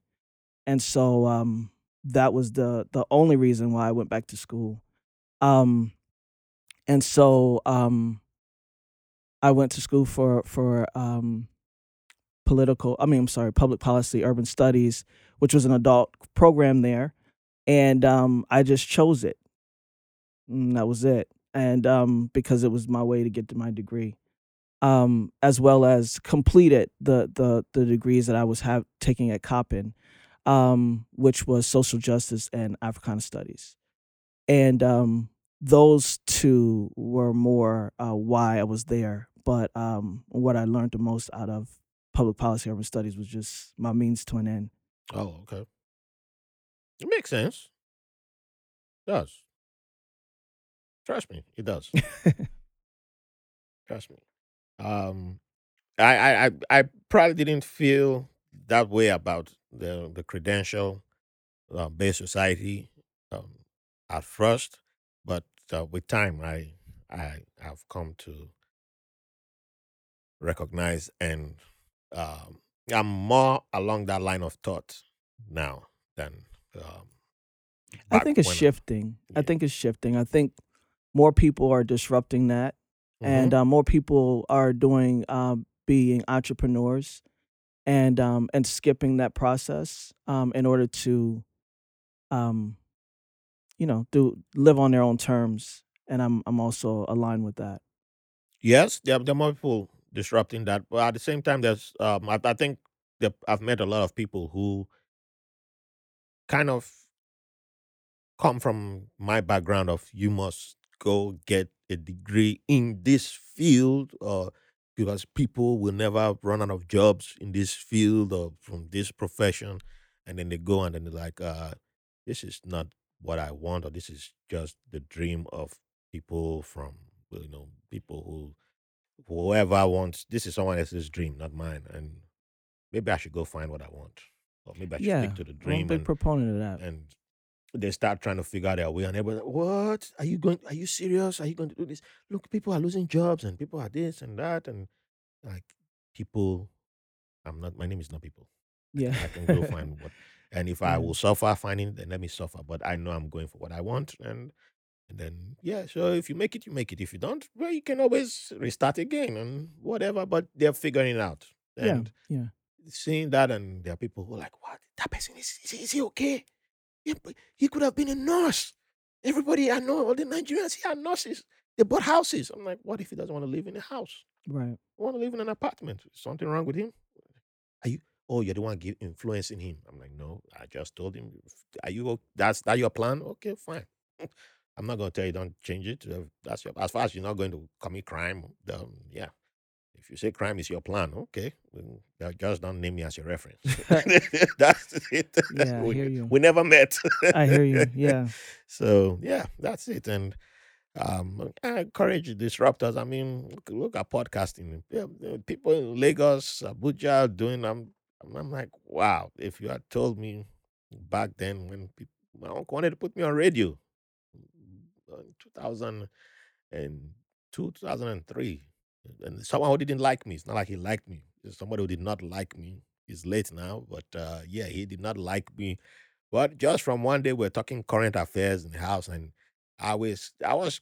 And so um, that was the the only reason why I went back to school. Um, and so um, I went to school for for um, political. I mean, I'm sorry, public policy, urban studies, which was an adult program there, and um, I just chose it. And that was it, and um, because it was my way to get to my degree, um, as well as completed the the the degrees that I was have taking at Coppin, um, which was social justice and Africana studies, and um, those two were more uh, why I was there. But um, what I learned the most out of public policy urban studies was just my means to an end. Oh, okay. It makes sense. It does. Trust me, it does. [LAUGHS] Trust me. Um, I, I, I, I probably didn't feel that way about the the credential uh, based society um, at first, but uh, with time, I, I have come to recognize and um, I'm more along that line of thought now than um, I think it's when shifting. I Yeah. think it's shifting. I think more people are disrupting that, Mhm. and uh, more people are doing uh, being entrepreneurs, and um, and skipping that process um, in order to, um, you know, do live on their own terms. And I'm I'm also aligned with that. yes, there, there are more people disrupting that, but at the same time, there's um, I, I think I've met a lot of people who kind of come from my background of you must go get a degree in this field or because people will never run out of jobs in this field or from this profession and then they go and then they're like uh this is not what i want or this is just the dream of people from you know people who whoever wants this is someone else's dream not mine and maybe i should go find what i want or maybe i should stick to the I'm a dream big and proponent of that. and they start trying to figure out their way and everybody what? Are you going are you serious? Are you going to do this? Look people are losing jobs and people are this and that and like people i'm not my name is not people. Yeah, i can go [LAUGHS] find what and if i will suffer finding it, then let me suffer but i know i'm going for what i want and and then yeah so if you make it you make it. If you don't well you can always restart again and whatever but they're figuring it out yeah, and yeah. seeing that and there are people who are like what? That person is is, is he okay yeah, but he could have been a nurse. Everybody I know, all the Nigerians here are nurses. They bought houses. I'm like, what if he doesn't want to live in a house? Right. Want to live in an apartment? Is something wrong with him? Are you? Oh, you're the one give, influencing him. I'm like, no. I just told him. Are you? That's that your plan? Okay, fine. [LAUGHS] I'm not gonna tell you don't change it. Uh, That's your. As far as you're not going to commit crime, um, yeah. If you say crime is your plan, okay, well, just don't name me as your reference. [LAUGHS] [LAUGHS] that's it. Yeah, I we, hear you. we never met. I hear you. [LAUGHS] Yeah. so yeah, that's it. And um, I encourage disruptors. I mean, look, look at podcasting. Yeah, there are people in Lagos, Abuja doing. I'm, I'm like, wow. If you had told me back then when people, my uncle wanted to put me on radio in 2000 and 2003 and someone who didn't like me it's not like he liked me. It's somebody who did not like me. He's late now but uh yeah he did not like me. But just from one day we're talking current affairs in the house and i was i was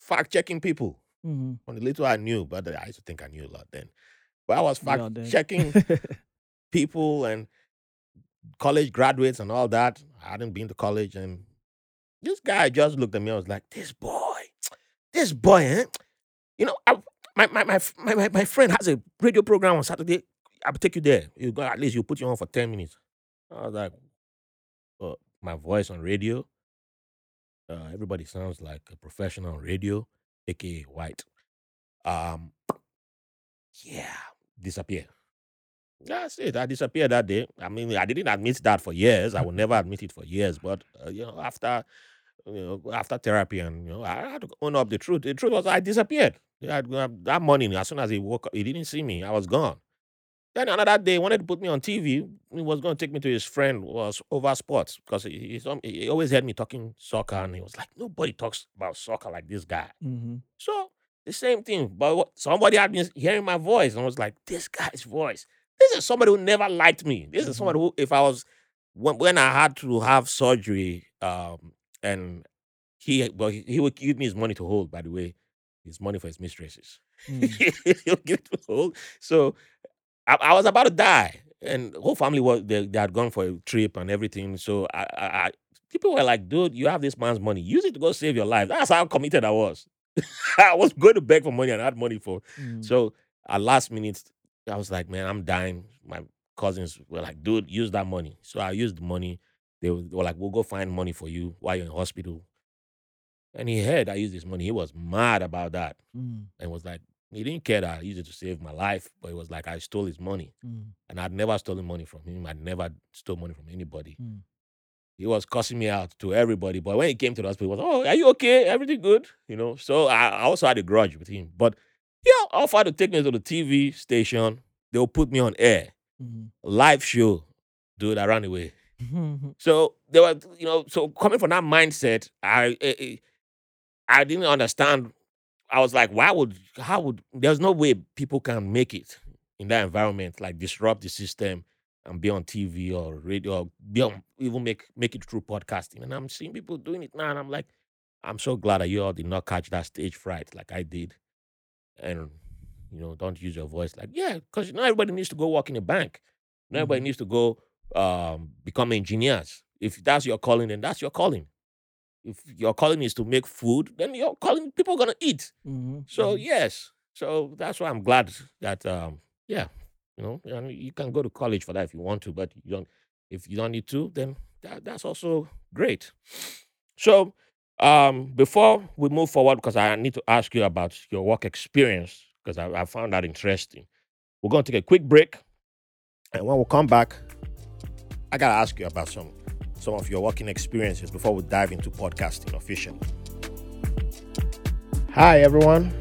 fact checking people. Hmm on the little i knew but i used to think i knew a lot then. But i was fact checking [LAUGHS] people and college graduates and all that. I hadn't been to college and this guy just looked at me. I was like, "This boy, [TSK] this boy, eh? You know, I, my, my my my my friend has a radio program on Saturday. I'll take you there. You go at least you put you on for ten minutes." I was like, "My voice on radio. Uh, everybody sounds like a professional on radio, aka white. Um, yeah, disappear. That's it. I disappeared that day. I mean, I didn't admit that for years. I will never admit it for years. But uh, you know, after you know, after therapy, and you know, I had to own up the truth. The truth was I disappeared. Yeah, that morning, as soon as he woke up, he didn't see me. I was gone. Then another day, he wanted to put me on TV. He was going to take me to his friend who was over sports because he, he, always heard me talking soccer, and he was like, nobody talks about soccer like this guy. hmm So the same thing, but what, somebody had been hearing my voice and was like, "This guy's voice. This is somebody who never liked me. This is hmm somebody who, if I was when, when I had to have surgery, um, and he well, he, he would give me his money to hold. By the way, his money for his mistresses. Mm. He'll give it to hold. So I, I was about to die, and the whole family was they, they had gone for a trip and everything. So I, I, I people were like, "Dude, you have this man's money. Use it to go save your life." That's how committed I was. [LAUGHS] I was going to beg for money and I had money for. Mm. So at last minute, I was like, "Man, I'm dying." My cousins were like, "Dude, use that money." So I used the money. They were, they were like, "We'll go find money for you while you're in hospital." And he heard I used his money. He was mad about that Mm. and was like, he didn't care that I used it to save my life, but it was like I stole his money. Mm. And I'd never stolen money from him. I'd never stole money from anybody. Mm. He was cussing me out to everybody. But when he came to the hospital, he was, oh, are you okay? Everything good? You know? So I I also had a grudge with him. But he offered to take me to the TV station. They'll put me on air. Mhm. Live show. Dude, I ran away. [LAUGHS] So there was, you know, so coming from that mindset, I eh, eh, I didn't understand. I was like, why would how would there's no way people can make it in that environment, like disrupt the system and be on TV or radio or be on even make make it through podcasting. And I'm seeing people doing it now, and I'm like, I'm so glad that you all did not catch that stage fright like I did. And, you know, don't use your voice like, yeah, because not everybody needs to go work in a bank. Not everybody Mhm. needs to go um, become engineers. If that's your calling, then that's your calling. If your calling is to make food, then your calling, people are going to eat. Mhm, So, mhm. yes. So that's why I'm glad that, um, yeah, you know, and you can go to college for that if you want to, but you don't, if you don't need to, then that, that's also great. So, um, before we move forward, because I need to ask you about your work experience, because I, I found that interesting. We're going to take a quick break, and when we come back, I gotta ask you about some some of your working experiences before we dive into podcasting officially. Hi everyone,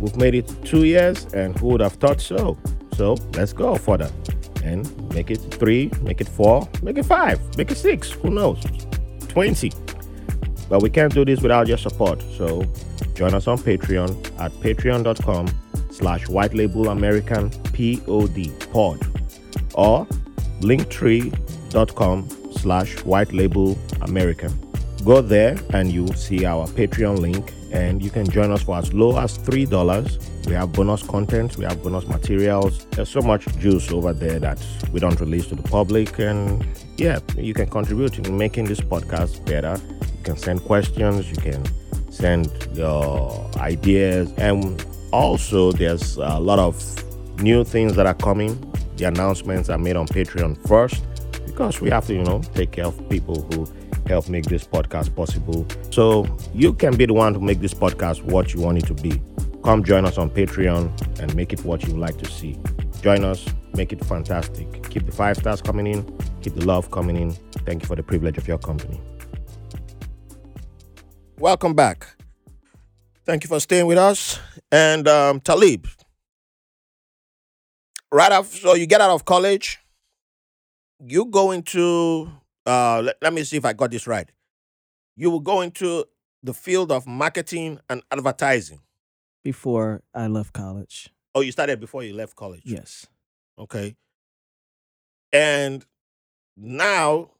we've made it two years, and who would have thought so? So let's go further and make it three, make it four, make it five, make it six. Who knows? Twenty. But we can't do this without your support. So join us on Patreon at patreon.com slash white label American P-O-D pod or linktree.com slash white label American. Go there and you'll see our Patreon link and you can join us for as low as $3. We have bonus content, we have bonus materials. There's so much juice over there that we don't release to the public. And yeah, you can contribute in making this podcast better. You can send questions, you can send your ideas. And also, there's a lot of new things that are coming. The announcements are made on Patreon first because we have to, you know, take care of people who help make this podcast possible. So you can be the one to make this podcast what you want it to be. Come join us on Patreon and make it what you like to see. Join us, make it fantastic. Keep the five stars coming in, keep the love coming in. Thank you for the privilege of your company. Welcome back. Thank you for staying with us. And um, Talib, right after, so you get out of college, you go into, uh, let, let me see if I got this right. You will go into the field of marketing and advertising. Before I left college. Oh, you started before you left college. Yes. Okay. And now,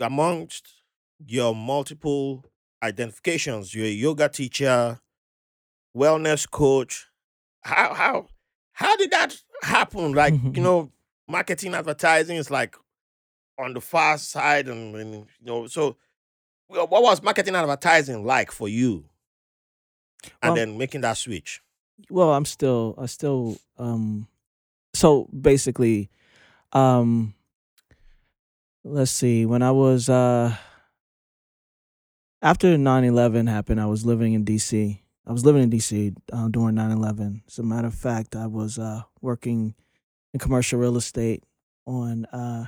amongst your multiple identifications, you're a yoga teacher, wellness coach. How how how did that happen? Like, you [LAUGHS] know, marketing advertising is like on the far side and, and you know, so well, what was marketing advertising like for you? And Well- then making that switch. Well, I'm still I still um so basically um let's see when I was uh after 9/11 happened I was living in DC. I was living in DC uh, during 9/11. As a matter of fact, I was uh working in commercial real estate on uh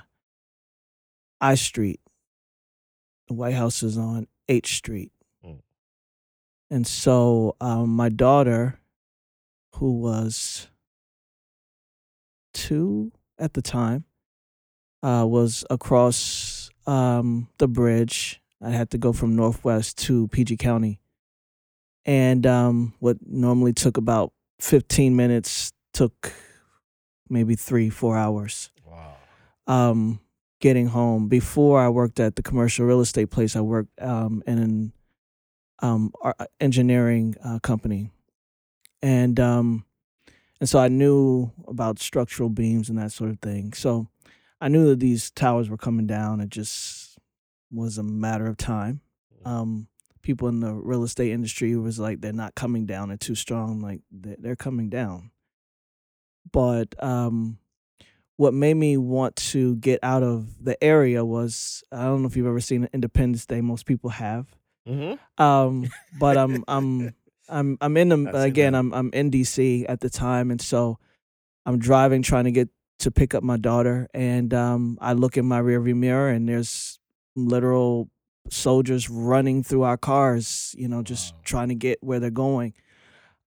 I Street. The White House is on H Street. Mm. And so um my daughter who was two at the time, uh, was across um, the bridge. I had to go from Northwest to PG County. And um, what normally took about 15 minutes took maybe three, four hours Wow. um, getting home. Before I worked at the commercial real estate place, I worked um, in an um, engineering uh, company, and um, and so I knew about structural beams and that sort of thing. So I knew that these towers were coming down. It just was a matter of time. Um, people in the real estate industry was like, they're not coming down. They're too strong. Like they're, they're coming down. But um, what made me want to get out of the area was I don't know if you've ever seen Independence Day. Most people have. Mm-hmm. Um, but I'm [LAUGHS] I'm I'm I'm in the again. I'm I'm in DC at the time, and so I'm driving trying to get to pick up my daughter, and um, I look in my rearview mirror, and there's literal soldiers running through our cars. You know, just Wow. trying to get where they're going.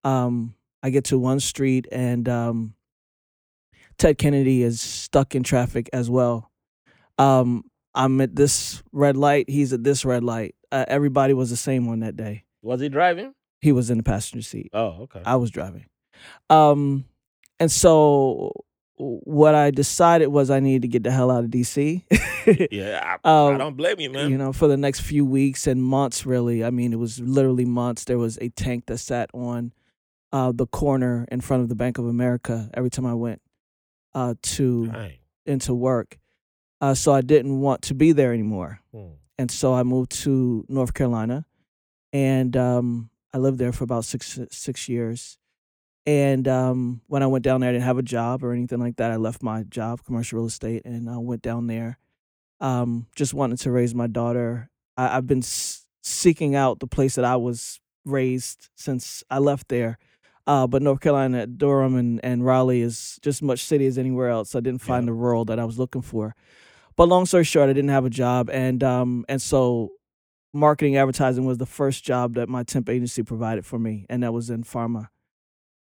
Um, I get to one street, and um, Ted Kennedy is stuck in traffic as well. Um, I'm at this red light. He's at this red light. Uh, everybody was the same on that day. Was he driving? He was in the passenger seat. Oh, okay. I was driving. Um, and so what I decided was I needed to get the hell out of DC. [LAUGHS] yeah, I, I Um, don't blame you, man. you know, for the next few weeks and months, really. I mean, it was literally months. There was a tank that sat on uh, the corner in front of the Bank of America every time I went uh, to Dang. into work. Uh, so I didn't want to be there anymore, Hmm. and so I moved to North Carolina, and um, I lived there for about six six years. And um, when I went down there, I didn't have a job or anything like that. I left my job, commercial real estate, and I went down there. Um, just wanted to raise my daughter. I, I've been s- seeking out the place that I was raised since I left there. Uh, but North Carolina, Durham, and, and Raleigh is just as much city as anywhere else. I didn't find Yeah. the rural that I was looking for. But long story short, I didn't have a job, and um, and so marketing advertising was the first job that my temp agency provided for me, and that was in pharma.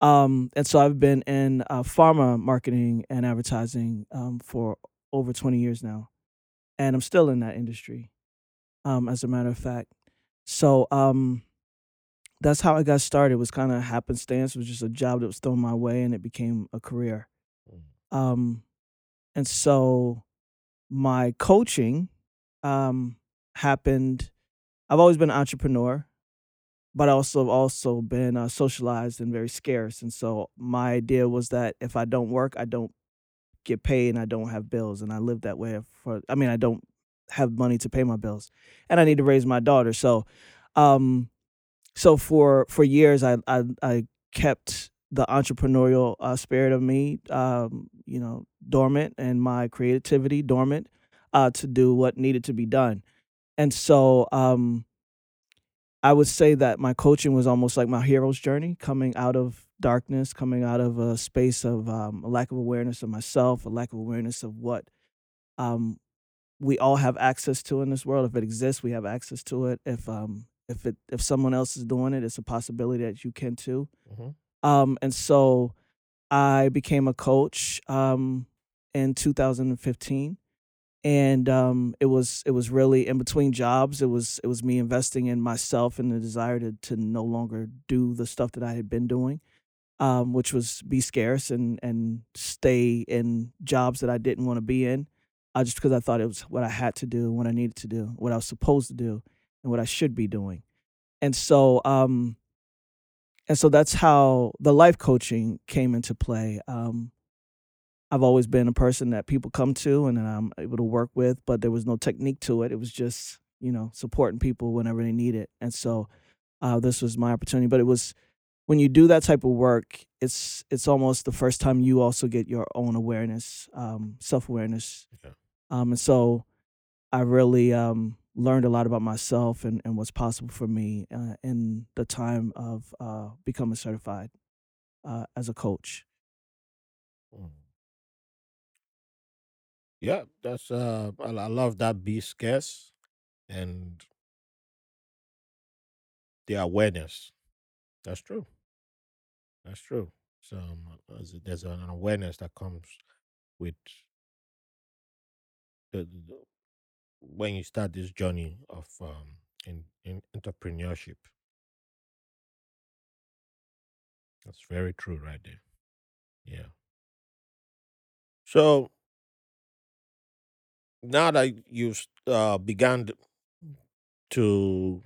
Um, and so I've been in uh, pharma marketing and advertising um, for over 20 years now, and I'm still in that industry, um, as a matter of fact. So um, that's how I got started. It was kind of happenstance. It was just a job that was thrown my way, and it became a career. Mm. Um, and so my coaching um, happened. I've always been an entrepreneur, but I also have also been uh, socialized and very scarce. And so my idea was that if I don't work, I don't get paid, and I don't have bills. And I live that way for. I mean, I don't have money to pay my bills, and I need to raise my daughter. So, um, so for for years, I I, I kept the entrepreneurial uh, spirit of me, um, you know, dormant, and my creativity dormant, uh, to do what needed to be done. And so, um, I would say that my coaching was almost like my hero's journey, coming out of darkness, coming out of a space of um, a lack of awareness of myself, a lack of awareness of what um, we all have access to in this world. If it exists, we have access to it. If um, if it if someone else is doing it, it's a possibility that you can too. Mhm. Um, and so I became a coach um, in 2015, and um, it was it was really in between jobs. It was it was me investing in myself and the desire to to no longer do the stuff that I had been doing, um, which was be scarce and and stay in jobs that I didn't want to be in, uh, just because I thought it was what I had to do, what I needed to do, what I was supposed to do, and what I should be doing. And so um, and so that's how the life coaching came into play. Um, I've always been a person that people come to and that I'm able to work with, but there was no technique to it. It was just, you know, supporting people whenever they need it. And so uh, this was my opportunity. But it was when you do that type of work, it's it's almost the first time you also get your own awareness, um, self awareness. Yeah. Um, and so I really um, learned a lot about myself and, and what's possible for me uh, in the time of uh, becoming certified uh, as a coach. Mm. Yeah, that's uh, I, I love that be scarce and the awareness. That's true. That's true. So um, there's, an awareness that comes with the, the when you start this journey of um in, in entrepreneurship. That's very true, right there. Yeah. So now that you've uh, begun to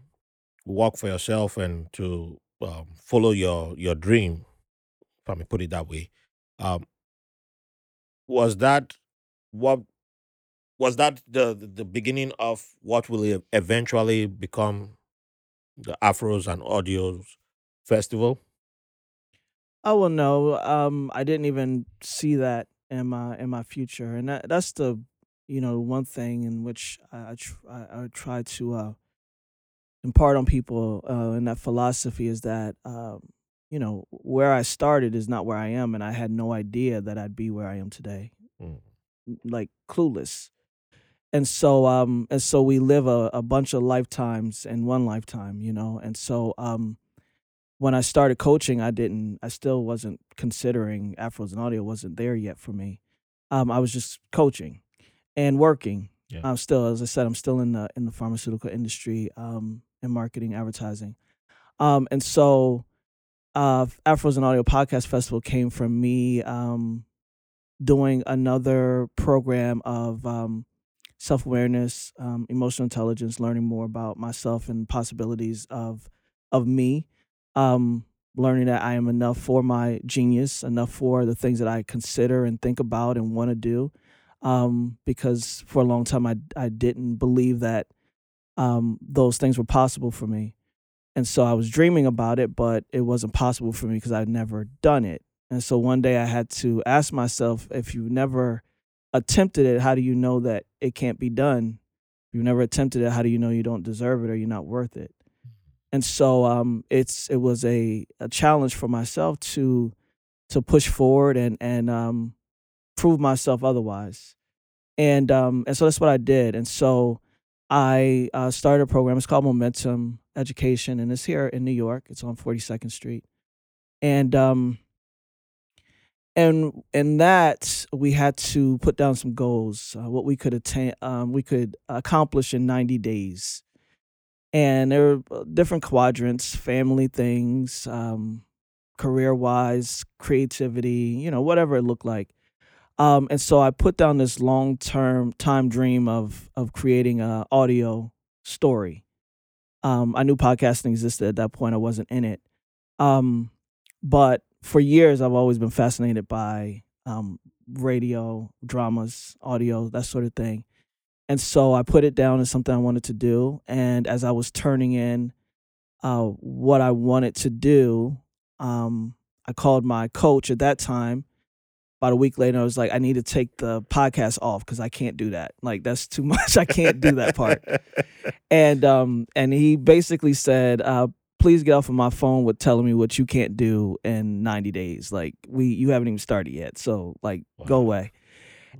work for yourself and to um, follow your your dream, if I may put it that way, um, was that what was that the the beginning of what will eventually become the Afros and Audios Festival? Oh well, no, um, I didn't even see that in my in my future, and that, that's the you know one thing in which I I, tr- I, I try to uh, impart on people uh, in that philosophy is that um, you know where I started is not where I am, and I had no idea that I'd be where I am today, Mm, like clueless. And so, um, and so we live a, a bunch of lifetimes in one lifetime, you know. And so, um, when I started coaching, I didn't, I still wasn't considering Afros and audio wasn't there yet for me. Um, I was just coaching and working. Yeah. I'm still, as I said, I'm still in the in the pharmaceutical industry, um, in marketing, advertising. Um, and so, uh, Afros and Audio Podcast Festival came from me, um, doing another program of um, self awareness, um, emotional intelligence, learning more about myself and possibilities of of me. Um, learning that I am enough for my genius, enough for the things that I consider and think about and want to do. Um, because for a long time I I didn't believe that um, those things were possible for me, and so I was dreaming about it, but it wasn't possible for me because I'd never done it. And so one day I had to ask myself, if you never attempted it, how do you know that it can't be done? If you never attempted it, how do you know you don't deserve it or you're not worth it? And so um, it's it was a, a challenge for myself to to push forward and and um, prove myself otherwise. And um, and so that's what I did. And so I uh, started a program. It's called Momentum Education, and it's here in New York. It's on 42nd Street. And um, and and that we had to put down some goals uh, what we could attain um, we could accomplish in 90 days. And there were uh, different quadrants family things um, career wise creativity you know whatever it looked like. Um, and so i put down this long term time dream of of creating a audio story. Um, i knew podcasting existed at that point i wasn't in it. Um, but for years I've always been fascinated by um, radio, dramas, audio, that sort of thing. And so I put it down as something I wanted to do. And as I was turning in uh, what I wanted to do, um, I called my coach at that time. About a week later, I was like, I need to take the podcast off because I can't do that. Like that's too [LAUGHS] much. I can't do that part. [LAUGHS] and um, and he basically said, uh, please get off of my phone with telling me what you can't do in 90 days. Like we you haven't even started yet. So like wow. go away.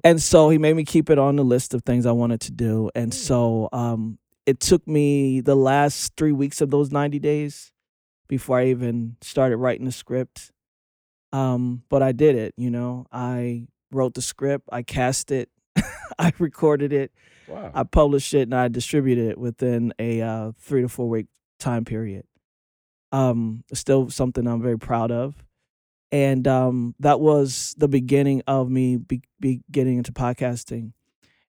And so he made me keep it on the list of things I wanted to do. And so um it took me the last 3 weeks of those 90 days before I even started writing the script. Um but I did it, you know. I wrote the script, I cast it, [LAUGHS] I recorded it. Wow. I published it and I distributed it within a uh, 3 to 4 week time period um, still something I'm very proud of. And um, that was the beginning of me be, be getting into podcasting.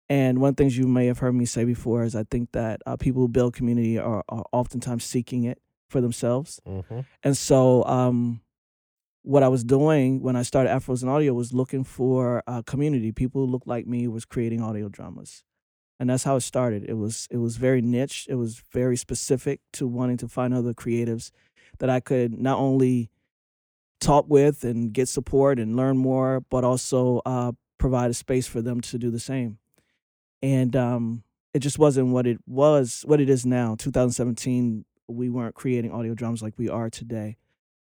And one of the things you may have heard me say before is I think that uh, people who build community are, are oftentimes seeking it for themselves. Mm-hmm. And so, um, what I was doing when I started Afros and Audio was looking for a community. People who looked like me was creating audio dramas and that's how it started. It was it was very niche. It was very specific to wanting to find other creatives that I could not only talk with and get support and learn more, but also uh, provide a space for them to do the same. And um, it just wasn't what it was, what it is now. 2017, we weren't creating audio dramas like we are today.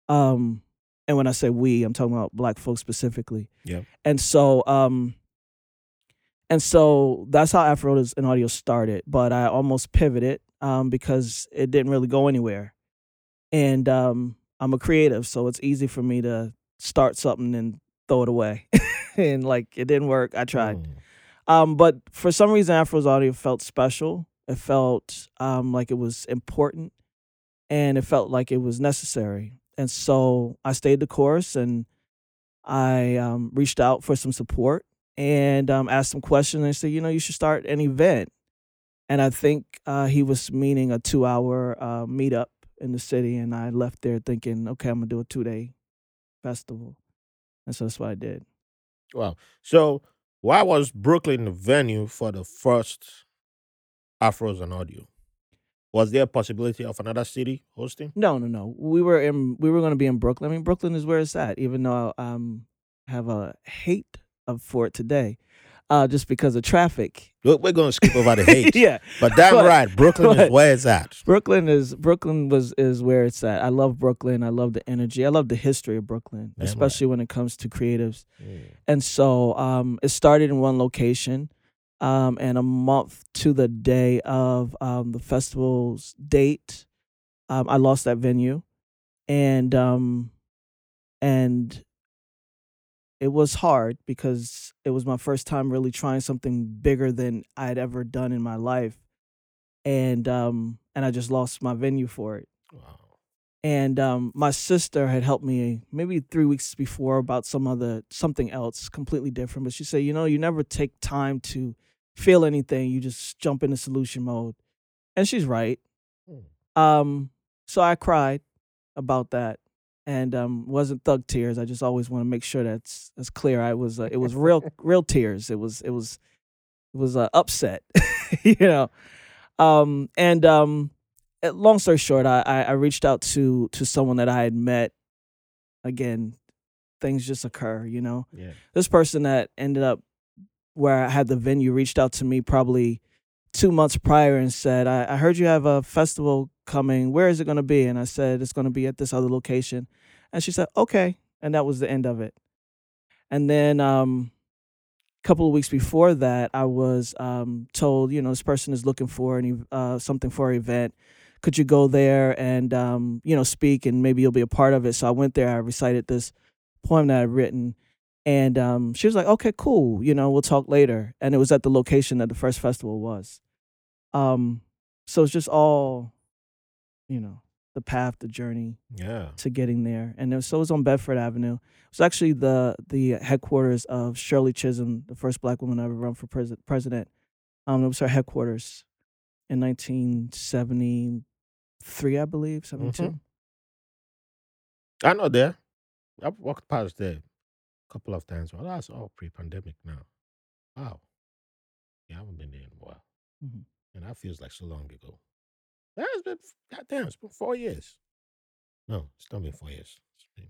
Um, and when I say we, I'm talking about black folks specifically. Yeah. And so um, and so that's how Afro and Audio started. But I almost pivoted um, because it didn't really go anywhere. And um, I'm a creative, so it's easy for me to start something and throw it away. [LAUGHS] and like it didn't work. I tried. Mm. Um, but for some reason, Afro's Audio felt special. It felt um, like it was important, and it felt like it was necessary. And so I stayed the course, and I um, reached out for some support and um, asked some questions and said, you know, you should start an event. And I think uh, he was meaning a two hour uh, meetup in the city. And I left there thinking, okay, I'm to do a two day festival. And so that's what I did. Wow. So why was Brooklyn the venue for the first Afros and Audio? Was there a possibility of another city hosting? No, no, no. We were in. We were going to be in Brooklyn. I mean, Brooklyn is where it's at. Even though I um, have a hate of for it today. Uh, just because of traffic. We're going to skip over the [LAUGHS] hate. yeah, but damn but, right, Brooklyn but, is where it's at. Brooklyn is Brooklyn was is where it's at. I love Brooklyn. I love the energy. I love the history of Brooklyn, damn especially right. when it comes to creatives. Mm. And so um, it started in one location, um, and a month to the day of um, the festival's date, um, I lost that venue, and um, and it was hard because it was my first time really trying something bigger than I'd ever done in my life. And um and I just lost my venue for it. Wow. and um, my sister had helped me maybe three weeks before about some other something else completely different. But she said, you know, you never take time to feel anything; you just jump into solution mode, and she's right. Hmm. Um, so I cried about that, and um, wasn't thug tears. I just always want to make sure that's that's clear. I was uh, it was real [LAUGHS] real tears. It was it was it was uh, upset, [LAUGHS] you know. Um, and um, eh, long story short, I, I I reached out to to someone that I had met. Again, things just occur, you know. Yeah. This person that ended up where I had the venue reached out to me probably two months prior and said, I, I heard you have a festival coming. Where is it going to be? And I said, It's going to be at this other location. And she said, Okay. And that was the end of it. And then um, a couple of weeks before that, I was um, told, you know, this person is looking for any uh, something for an event. Could you go there and um, you know speak and maybe you'll be a part of it? So I went there. I recited this poem that I'd written, and um, she was like, "Okay, cool. You know, we'll talk later." And it was at the location that the first festival was. Um, so it's just all, you know, the path, the journey Yeah. to getting there. And it was, so it was on Bedford Avenue. It was actually the the headquarters of Shirley Chisholm, the first black woman to ever run for pres- president. Um, it was her headquarters in 1973, I believe, 72. I know there. I've walked past there a couple of times. Well, that's all pre-pandemic now. Wow. Yeah, I haven't been there in a while. Mhm. And that feels like so long ago. That's been goddamn, it's been four years. No, it's not been four years. Been,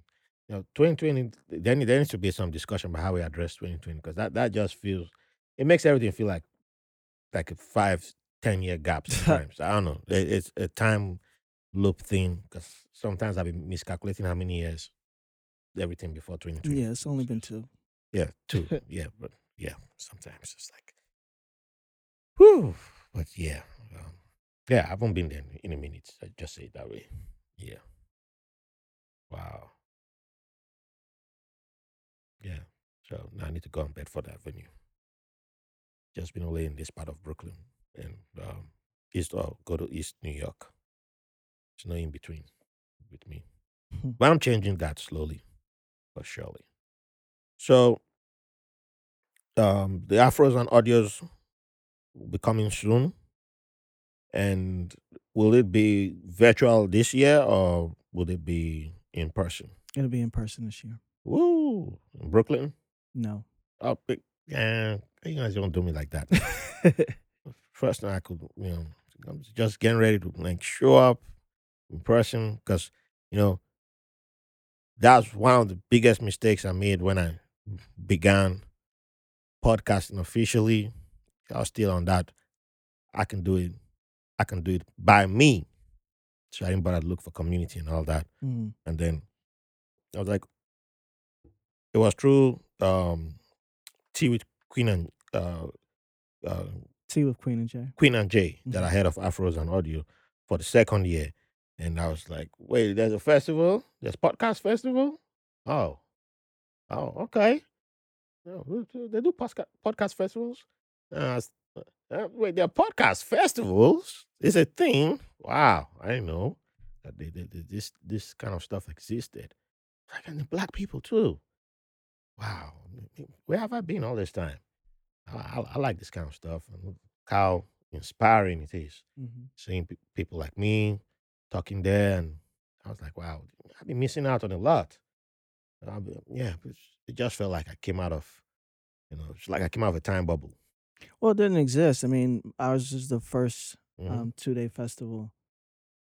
you know, 2020, there, need- there needs to be some discussion about how we address 2020 because that, that just feels, it makes everything feel like like a five, 10 year gap [LAUGHS] sometimes. I don't know. It, it's a time loop thing because sometimes I've been miscalculating how many years everything before 2020. Yeah, it's only been two. Yeah, two. [LAUGHS] yeah, but yeah, sometimes it's like, whew. But yeah, um, yeah, I haven't been there in, a minute. I just say it that way. Yeah. Wow. Yeah. So now I need to go on Bedford Avenue. Just been away in this part of Brooklyn and um, east or go to East New York. There's no in between with me. Hmm. But I'm changing that slowly, but surely. So um, the afros and audios will be coming soon. And will it be virtual this year or will it be in person? It'll be in person this year. Woo! In Brooklyn? No. Oh, big, yeah, you guys don't do me like that. [LAUGHS] First thing I could, you know, I'm just getting ready to like show up in person because, you know, that's one of the biggest mistakes I made when I began podcasting officially. I was still on that. I can do it. I can do it by me. So I didn't bother to look for community and all that. Mm. And then I was like, it was true. Um, tea with Queen and uh, uh, Tea with Queen and Jay. Queen and Jay that Mhm. I heard of Afros and Audio for the second year. And I was like, wait, there's a festival? There's podcast festival? Oh. Oh, okay. Oh, they do podcast podcast festivals? Uh, uh, wait, there are podcast festivals? It's a thing? Wow, I didn't know that they, they, they- this this kind of stuff existed. Like and the black people too. Wow, where have I been all this time? I, I, I like this kind of stuff. And how inspiring it is Mm-hmm. seeing pe- people like me talking there, and I was like, wow, I've been missing out on a lot. Been- yeah, it it just felt like I came out of, you know, it's like I came out of a time bubble. Well, it didn't exist. I mean, ours is the first Mhm. um, two day festival,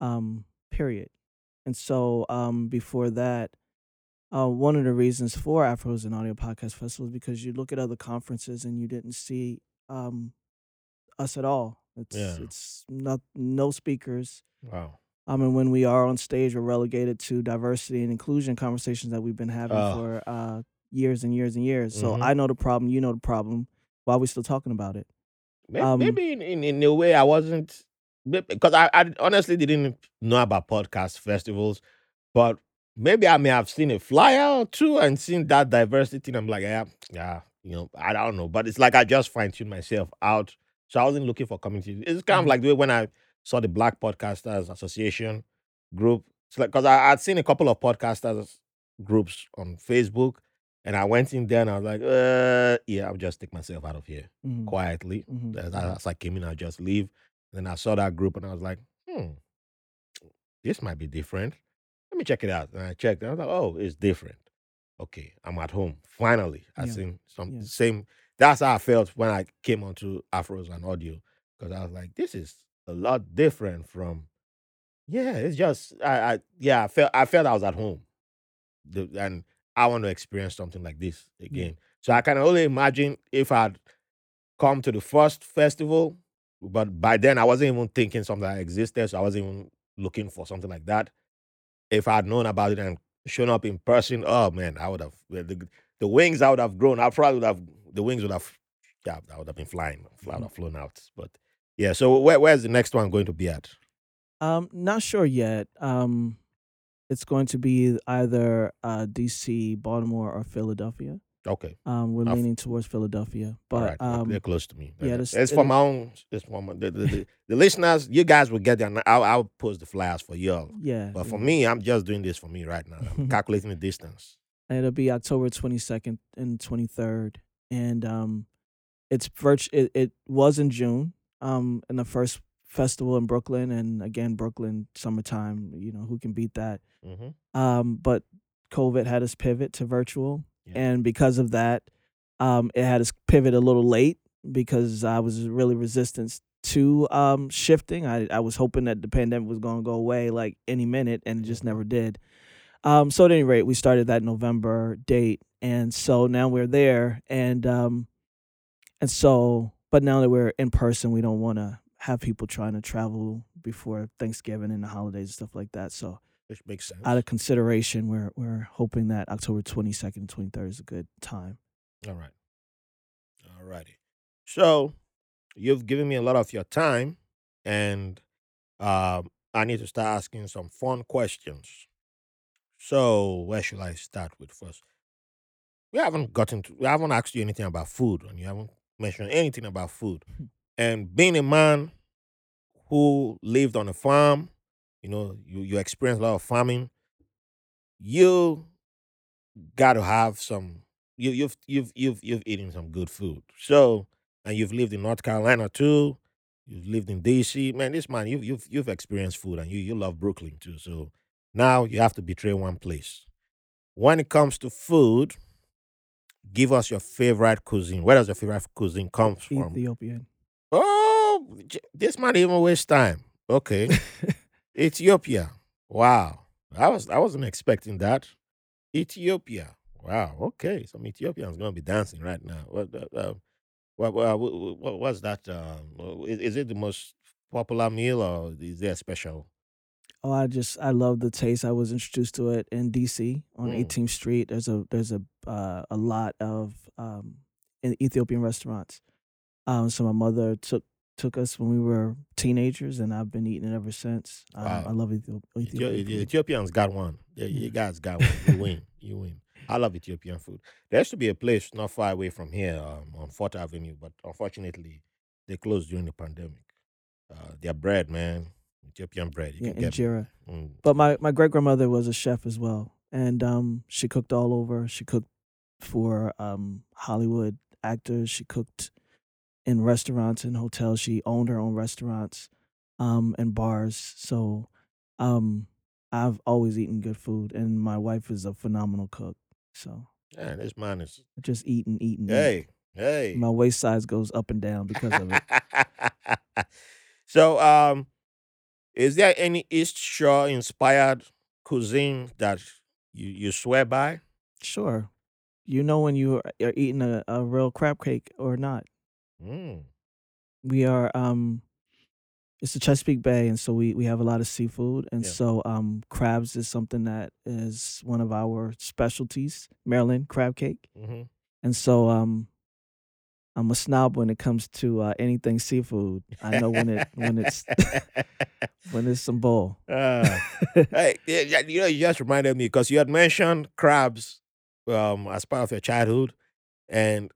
um, period. And so um, before that, uh, one of the reasons for Afros and Audio Podcast Festival is because you look at other conferences and you didn't see um, us at all. It's Yeah. it's not no speakers. Wow. I mean, when we are on stage, we're relegated to diversity and inclusion conversations that we've been having Oh. for uh, years and years and years. So Mhm. I know the problem, you know the problem. Why are we still talking about it? Maybe, Um, maybe in, in, in a way I wasn't because I, I honestly didn't know about podcast festivals, but maybe I may have seen a flyer or two and seen that diversity. And I'm like, yeah, yeah, you know, I don't know. But it's like I just fine tuned myself out. So I wasn't looking for community. It's kind of Mhm. like the way when I saw the Black Podcasters Association group. It's like because I I'd seen a couple of podcasters groups on Facebook, and I went in there and I was like, uh, yeah, I'll just take myself out of here Mhm, quietly. mhm, As, mhm. as I came in, I just leave. then I saw that group and I was like, hmm, this might be different. Let me check it out. And I checked. And I was like, oh, it's different. Okay, I'm at home. Finally, I Yeah, seen some yeah. same. That's how I felt when I came onto Afros and audio because I was like, this is a lot different from. Yeah, it's just I, I yeah I felt I felt I was at home, the, and I want to experience something like this again. So I can only imagine if I'd come to the first festival, but by then I wasn't even thinking something that existed, so I wasn't even looking for something like that. If I'd known about it and shown up in person, oh man, I would have the, the, wings I would have grown. I probably would have the wings would have yeah, I would have been flying, fly, would Mhm. have flown out. But yeah, so where, where's the next one going to be at? Um, not sure yet. Um, it's going to be either uh, D.C., Baltimore, or Philadelphia. Okay, Um, we're I've- leaning towards Philadelphia, but right, they're- um, they're close to me. yeah, it's it for my own. It's for my, the, the, the, the listeners. You guys will get there. I'll, I'll post the flyers for y'all. yeah. But for yeah. me, I'm just doing this for me right now. I'm [LAUGHS] calculating the distance. and it'll be October 22nd and 23rd, and um, it's virtu- it, it was in June, um, in the first festival in Brooklyn, and again Brooklyn summertime. You know who can beat that? hmm Um, but COVID had us pivot to virtual, Yeah. and because of that, um, it had us pivot a little late because I was really resistant to um shifting. I I was hoping that the pandemic was going to go away like any minute, and it just never did. Um, so at any rate, we started that November date, and so now we're there, and um, and so, but now that we're in person, we don't want to have people trying to travel before Thanksgiving and the holidays and stuff like that. So Which makes sense. out of consideration, we're we're hoping that October twenty second, twenty third is a good time. All right. All righty. So you've given me a lot of your time, and um, I need to start asking some fun questions. So where should I start with first? We haven't gotten to. We haven't asked you anything about food, and you haven't mentioned anything about food. And being a man who lived on a farm, you know, you you experienced a lot of farming. You got to have some you you've you've you've you've eaten some good food. So and you've lived in North Carolina too. You've lived in DC. Man, this man, you've you've you've experienced food and you you love Brooklyn too. So now you have to betray one place. When it comes to food, give us your favorite cuisine. Where does your favorite cuisine come from? Ethiopian. Oh, this might even waste time. Okay. [LAUGHS] Ethiopia. Wow. I was I wasn't expecting that. Ethiopia. Wow. Okay. Some Ethiopians gonna be dancing right now. What uh, uh, what, what, what, what what's that? Um, is, is it the most popular meal or is there a special? Oh, I just I love the taste. I was introduced to it in DC on Mm. 18th Street. There's a there's a uh, a lot of um in Ethiopian restaurants. Um, so my mother took took us when we were teenagers, and I've been eating it ever since. Um, Wow. I love Ethiop- Ethio- Ethiopian the food. Ethiopians got one. Yeah, you guys got one. You [LAUGHS] win. You win. I love Ethiopian food. There used to be a place not far away from here um, on Fourth Avenue, but unfortunately, they closed during the pandemic. Uh, their bread, man, Ethiopian bread. You Yeah, can injera. Mm, But my my great grandmother was a chef as well, and um, she cooked all over. She cooked for um Hollywood actors. She cooked in restaurants and hotels. She owned her own restaurants, um, and bars. So, um, I've always eaten good food, and my wife is a phenomenal cook. So man, this man is. Just eating, eating. eat and eat. Hey, hey. My waist size goes up and down because of it. [LAUGHS] so, um, is there any East Shore inspired cuisine that you, you swear by? Sure, you know when you are are eating a, a real crab cake or not. Mm. we are um it's the Chesapeake Bay and so we we have a lot of seafood and Yeah. so um crabs is something that is one of our specialties Maryland crab cake hmm and so um I'm a snob when it comes to uh, anything seafood I know when it when it's [LAUGHS] [LAUGHS] when it's some bull Uh, [LAUGHS] hey, yeah, yeah, you know, you just reminded me because you had mentioned crabs um, as part of your childhood, and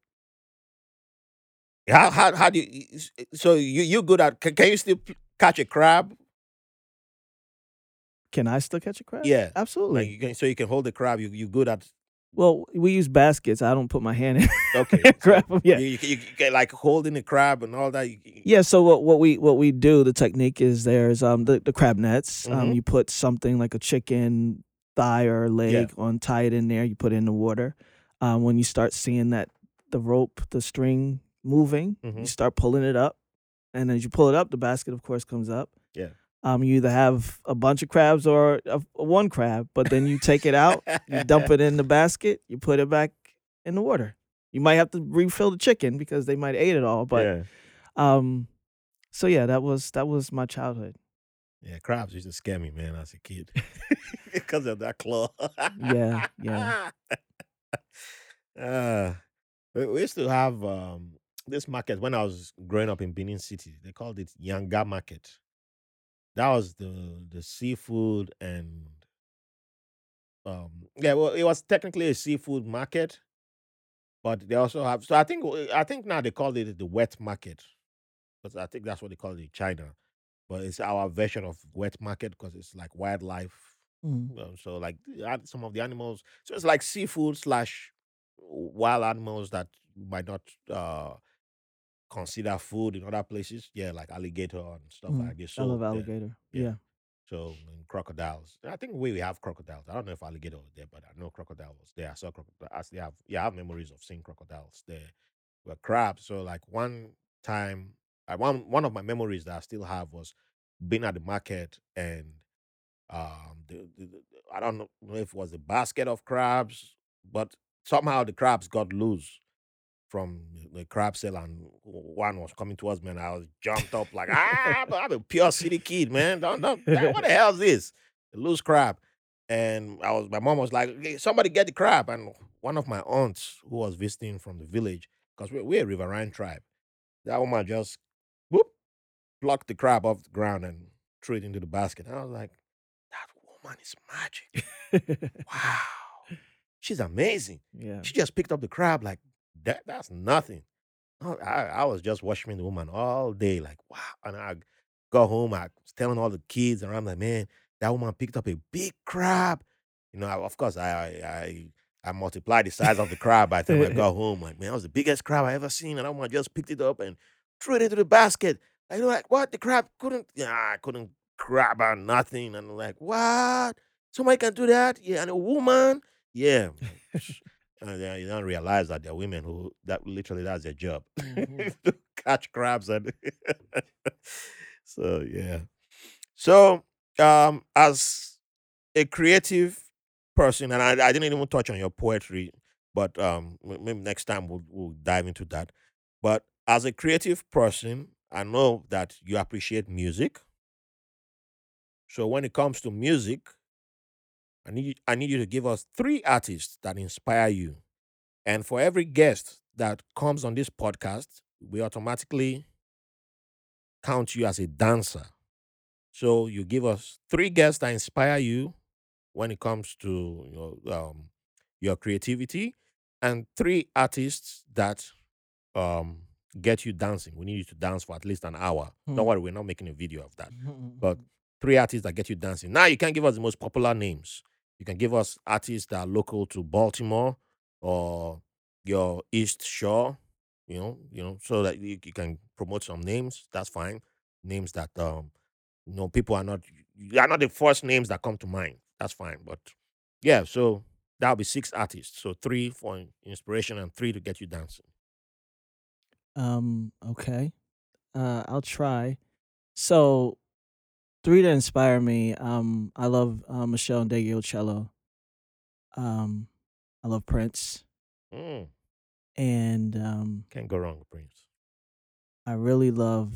how how how do you? So you you good at? Can, can you still p- catch a crab? Can I still catch a crab? Yeah. absolutely. Like you can, so you can hold the crab. You you good at well, we use baskets. I don't put my hand in okay. and [LAUGHS] so them. Yeah, You, you, you get like holding the crab and all that. You, yeah. So what what we what we do? The technique is there's um the, the crab nets. Um, Mhm. you put something like a chicken thigh or leg on, tie it in there. You put it in the water. Um, when you start seeing that the rope, the string moving, you Mhm. start pulling it up, and as you pull it up, the basket of course comes up. Yeah. Um, you either have a bunch of crabs or a, one crab, but then you take it out, you dump it in the basket, you put it back in the water. You might have to refill the chicken because they might ate it all, but yeah. um, so yeah, that was that was my childhood. Yeah, crabs used to scare me, man, as a kid, [LAUGHS] [LAUGHS] because of that claw. Yeah, yeah. uh, [LAUGHS] we we used to have um, this market when I was growing up in Benin City. They called it Yanga Market. That was the the seafood and um, yeah, well, it was technically a seafood market, but they also have. So I think I think now they call it the wet market, because I think that's what they call it in China. But it's our version of wet market because it's like wildlife Mm. um, so like some of the animals, so it's like seafood slash wild animals that might not uh consider food in other places. Yeah, like alligator and stuff Mm. like this. I love So yeah, alligator. yeah. Yeah. So and crocodiles. I think we, we have crocodiles. I don't know if alligator was there, but I know crocodile was there. I saw crocodile. I still have yeah, I have memories of seeing crocodiles there. But crabs. So like one time, I, one one of my memories that I still have was being at the market and um the, the, the- I don't know if it was a basket of crabs, but somehow the crabs got loose from the crab seller and one was coming towards me and I was jumped up like ah I'm a pure city kid man. Don't, don't, [LAUGHS] what the hell is this? A loose crab. And I was my mom was like "Hey, somebody get the crab. And one of my aunts who was visiting from the village because we're, we're a riverine tribe that woman just whoop plucked the crab off the ground and threw it into the basket. And I was like that woman is magic. [LAUGHS] Wow. She's amazing. Yeah. she just picked up the crab like that. That's nothing. I, I I was just watching the woman all day, like wow. And I got home, I was telling all the kids around, like, man, that woman picked up a big crab. You know, I, of course, I I I multiplied the size of the crab by the time I [LAUGHS] got home. Like, man, that was the biggest crab I ever seen, and that woman just picked it up and threw it into the basket. Like, they're like, what? The crab couldn't? Yeah, I couldn't grab nothing. And I'm like, what? Somebody can do that? Yeah, and a woman? Yeah. [LAUGHS] And then you don't realize that there are women who that literally that's their job Mhm. [LAUGHS] to catch crabs and [LAUGHS] so yeah. So um as a creative person, and I, I didn't even touch on your poetry, but um maybe next time we'll we'll dive into that. But as a creative person, I know that you appreciate music. So when it comes to music, I need you, I need you to give us three artists that inspire you. And for every guest that comes on this podcast, we automatically count you as a dancer. So you give us three guests that inspire you when it comes to your um, your creativity, and three artists that um, get you dancing. We need you to dance for at least an hour. Hmm. Don't worry, we're not making a video of that [LAUGHS] but three artists that get you dancing. Now you can give us the most popular names. You can give us artists that are local to Baltimore or your East Shore, you know, you know, so that you, you can promote some names. That's fine. Names that um you know people are not you are not the first names that come to mind. That's fine. But yeah, so that'll be six artists. So three for inspiration and three to get you dancing. Um, okay. Uh, I'll try. So, three that inspire me. Um, I love uh, Meshell Ndegeocello. Um, I love Prince, Mm, and um, can't go wrong with Prince. I really love.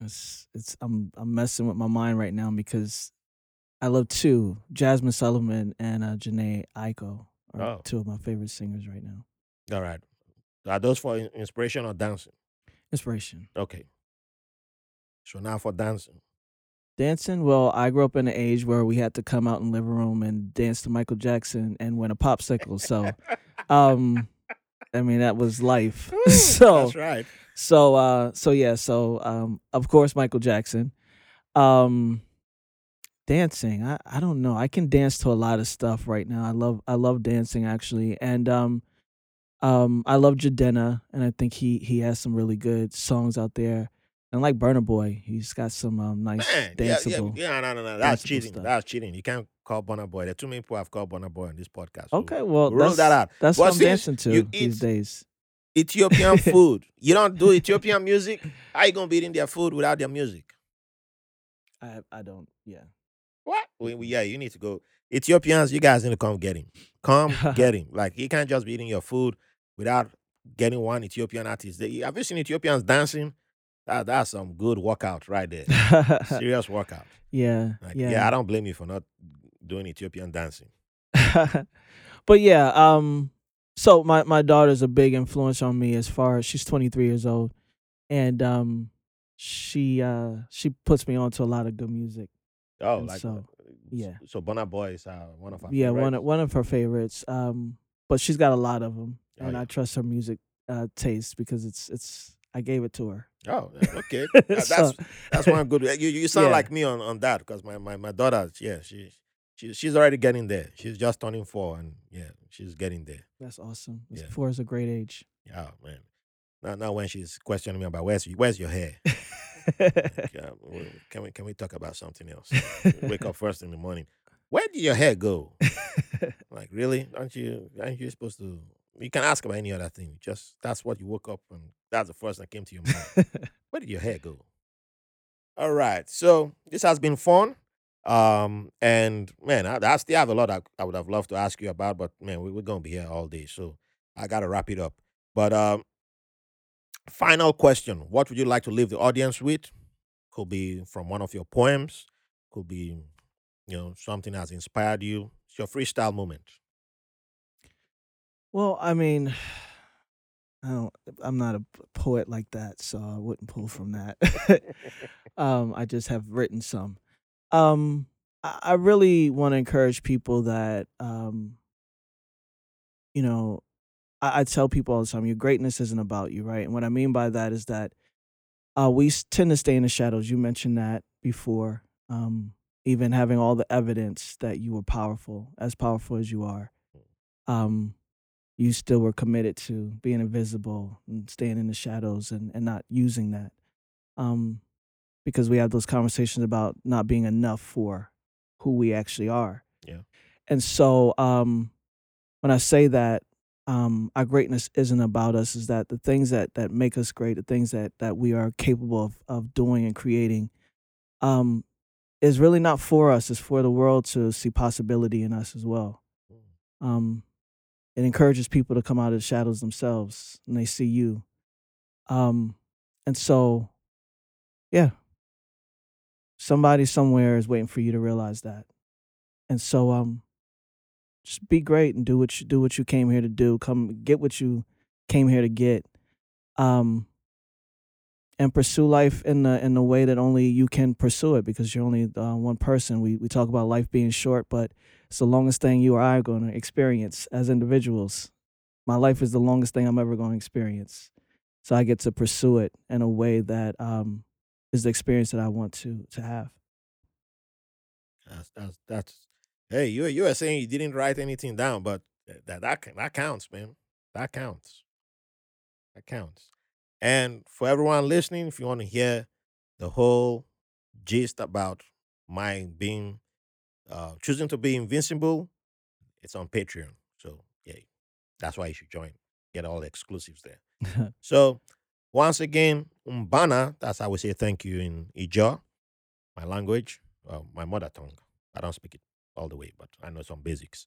It's, it's I'm I'm messing with my mind right now because I love two Jazmine Sullivan and uh, Jhené Aiko are Oh. two of my favorite singers right now. All right. Are those for inspiration or dancing? Inspiration. Okay. So now for dancing. Dancing, well, I grew up in an age where we had to come out in the living room and dance to Michael Jackson and win a popsicle. So, [LAUGHS] um, I mean, that was life. [LAUGHS] so, that's right. so, uh, so yeah. So, um, of course, Michael Jackson. Um, dancing. I, I don't know. I can dance to a lot of stuff right now. I love I love dancing actually, and um, um, I love Jidenna, and I think he he has some really good songs out there. And like Burna Boy, he's got some um, nice Man, yeah, yeah, danceable. yeah, no, no, no. That's cheating. stuff. That's cheating. You can't call Burna Boy. There are too many people have called Burna Boy on this podcast. so Okay, well that's that out. that's But what I'm dancing to these days. Ethiopian [LAUGHS] food. You don't do Ethiopian music. How are you gonna be eating their food without their music? I I don't. Yeah. What? We, we- yeah, you need to go. Ethiopians, you guys need to come get him. Come get [LAUGHS] him. Like he can't just be eating your food without getting one Ethiopian artist. They, have you seen Ethiopians dancing? That, that's some good workout right there. [LAUGHS] Serious workout. yeah. Like, yeah. yeah, I don't blame you for not doing Ethiopian dancing. [LAUGHS] but yeah, um, so my my daughter's a big influence on me as far as she's 23 years old, and um, she uh she puts me on to a lot of good music. Oh, And like so, uh, yeah. So Burna Boy is uh, one of our yeah, one favorites. one of her favorites. Um, but she's got a lot of them, Oh, and yeah. I trust her music uh taste because it's it's I gave it to her. Oh, okay. [LAUGHS] That- that's So- that's one good. You you sound Yeah. like me on, on that because my, my my daughter, yeah, she she she's already getting there. She's just turning four, and yeah, she's getting there. That's awesome. Yeah. Four is a great age. Oh man. Now now when she's questioning me about where's where's your hair, [LAUGHS] like, uh, can we can we talk about something else? Wake up first in the morning. Where did your hair go? [LAUGHS] Like really? Aren't you aren't you supposed to? You can ask about any other thing. Just that's what you woke up and that's the first that came to your mind. [LAUGHS] Where did your hair go? All right. So this has been fun. Um, and man, I, I still have a lot I, I would have loved to ask you about, but man, we, we're gonna be here all day, so I gotta wrap it up. But um, final question: What would you like to leave the audience with? Could be from one of your poems. Could be, you know, something that's inspired you. It's your freestyle moment. Well, I mean, I don't. I'm not a poet like that, so I wouldn't pull from that. [LAUGHS] [LAUGHS] um, I just have written some. Um, I, I really want to encourage people that, um, you know, I, I tell people all the time, your greatness isn't about you, right? And what I mean by that is that uh, we tend to stay in the shadows. You mentioned that before. Um, even having all the evidence that you were powerful, as powerful as you are. Um, you still were committed to being invisible and staying in the shadows and, and not using that. Um, because we have those conversations about not being enough for who we actually are. Yeah. And so um, when I say that um, our greatness isn't about us, is that the things that that make us great, the things that that we are capable of of doing and creating, um, is really not for us. It's for the world to see possibility in us as well. Um, it encourages people to come out of the shadows themselves and they see you. Um, and so, yeah, somebody somewhere is waiting for you to realize that. And so, um, just be great and do what you do what you came here to do. Come get what you came here to get. Um, and pursue life in the in the way that only you can pursue it because you're only uh, one person. We we talk about life being short, but it's the longest thing you or I are going to experience as individuals. My life is the longest thing I'm ever going to experience, so I get to pursue it in a way that um, is the experience that I want to to have. That's that's that's. Hey, you you were saying you didn't write anything down, but that that, that counts, man. That counts. That counts. And for everyone listening, if you want to hear the whole gist about my being uh, choosing to be invincible, it's on Patreon. So yeah, that's why you should join. Get all the exclusives there. [LAUGHS] So once again, umbana. That's how we say thank you in Ijaw, my language, uh, my mother tongue. I don't speak it all the way, but I know some basics.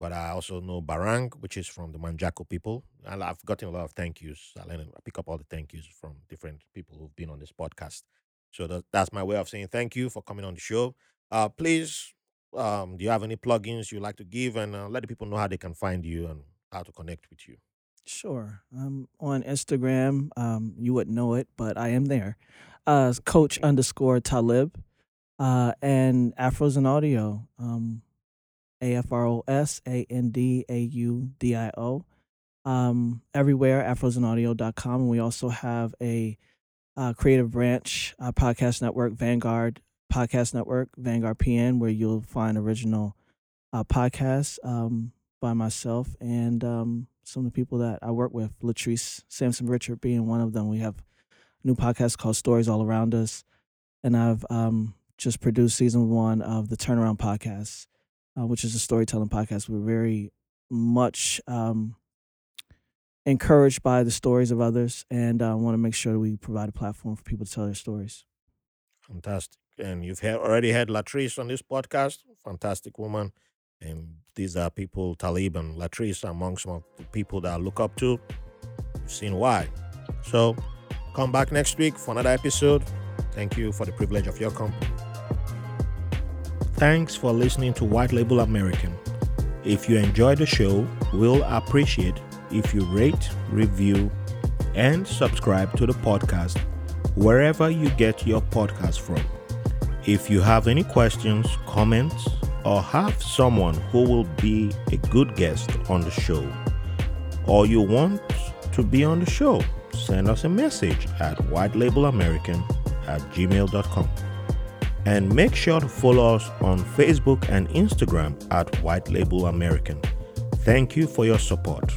But I also know Barang, which is from the Manjaco people. And I've gotten a lot of thank yous. I, learn, I pick up all the thank yous from different people who've been on this podcast. So that, that's my way of saying thank you for coming on the show. Uh, please, um, do you have any plugins you'd like to give? And uh, let the people know how they can find you and how to connect with you. Sure. I'm on Instagram. Um, you wouldn't know it, but I am there. Uh, coach underscore Talib. Uh, and Afros and Audio. Um, A F R O S A N D A U D I O. Um, everywhere, afrosandaudio.com. And we also have a uh, creative branch, uh, podcast network, Vanguard podcast network, Vanguard PN, where you'll find original uh, podcasts um, by myself and um, some of the people that I work with, Latrice Sampson Richard being one of them. We have a new podcast called Stories All Around Us. And I've um, just produced season one of the Turnaround Podcast, uh, which is a storytelling podcast. We're very much um, encouraged by the stories of others and I uh, want to make sure we provide a platform for people to tell their stories. Fantastic. And you've already had Latrice on this podcast, fantastic woman. And these are people, Talib and Latrice, among some of the people that I look up to. You've seen why. So come back next week for another episode. Thank you for the privilege of your company. Thanks for listening to White Label American. If you enjoy the show, we'll appreciate if you rate, review, and subscribe to the podcast wherever you get your podcast from. If you have any questions, comments, or have someone who will be a good guest on the show, or you want to be on the show, send us a message at whitelabelamerican at gmail.com. And make sure to follow us on Facebook and Instagram at White Label American. Thank you for your support.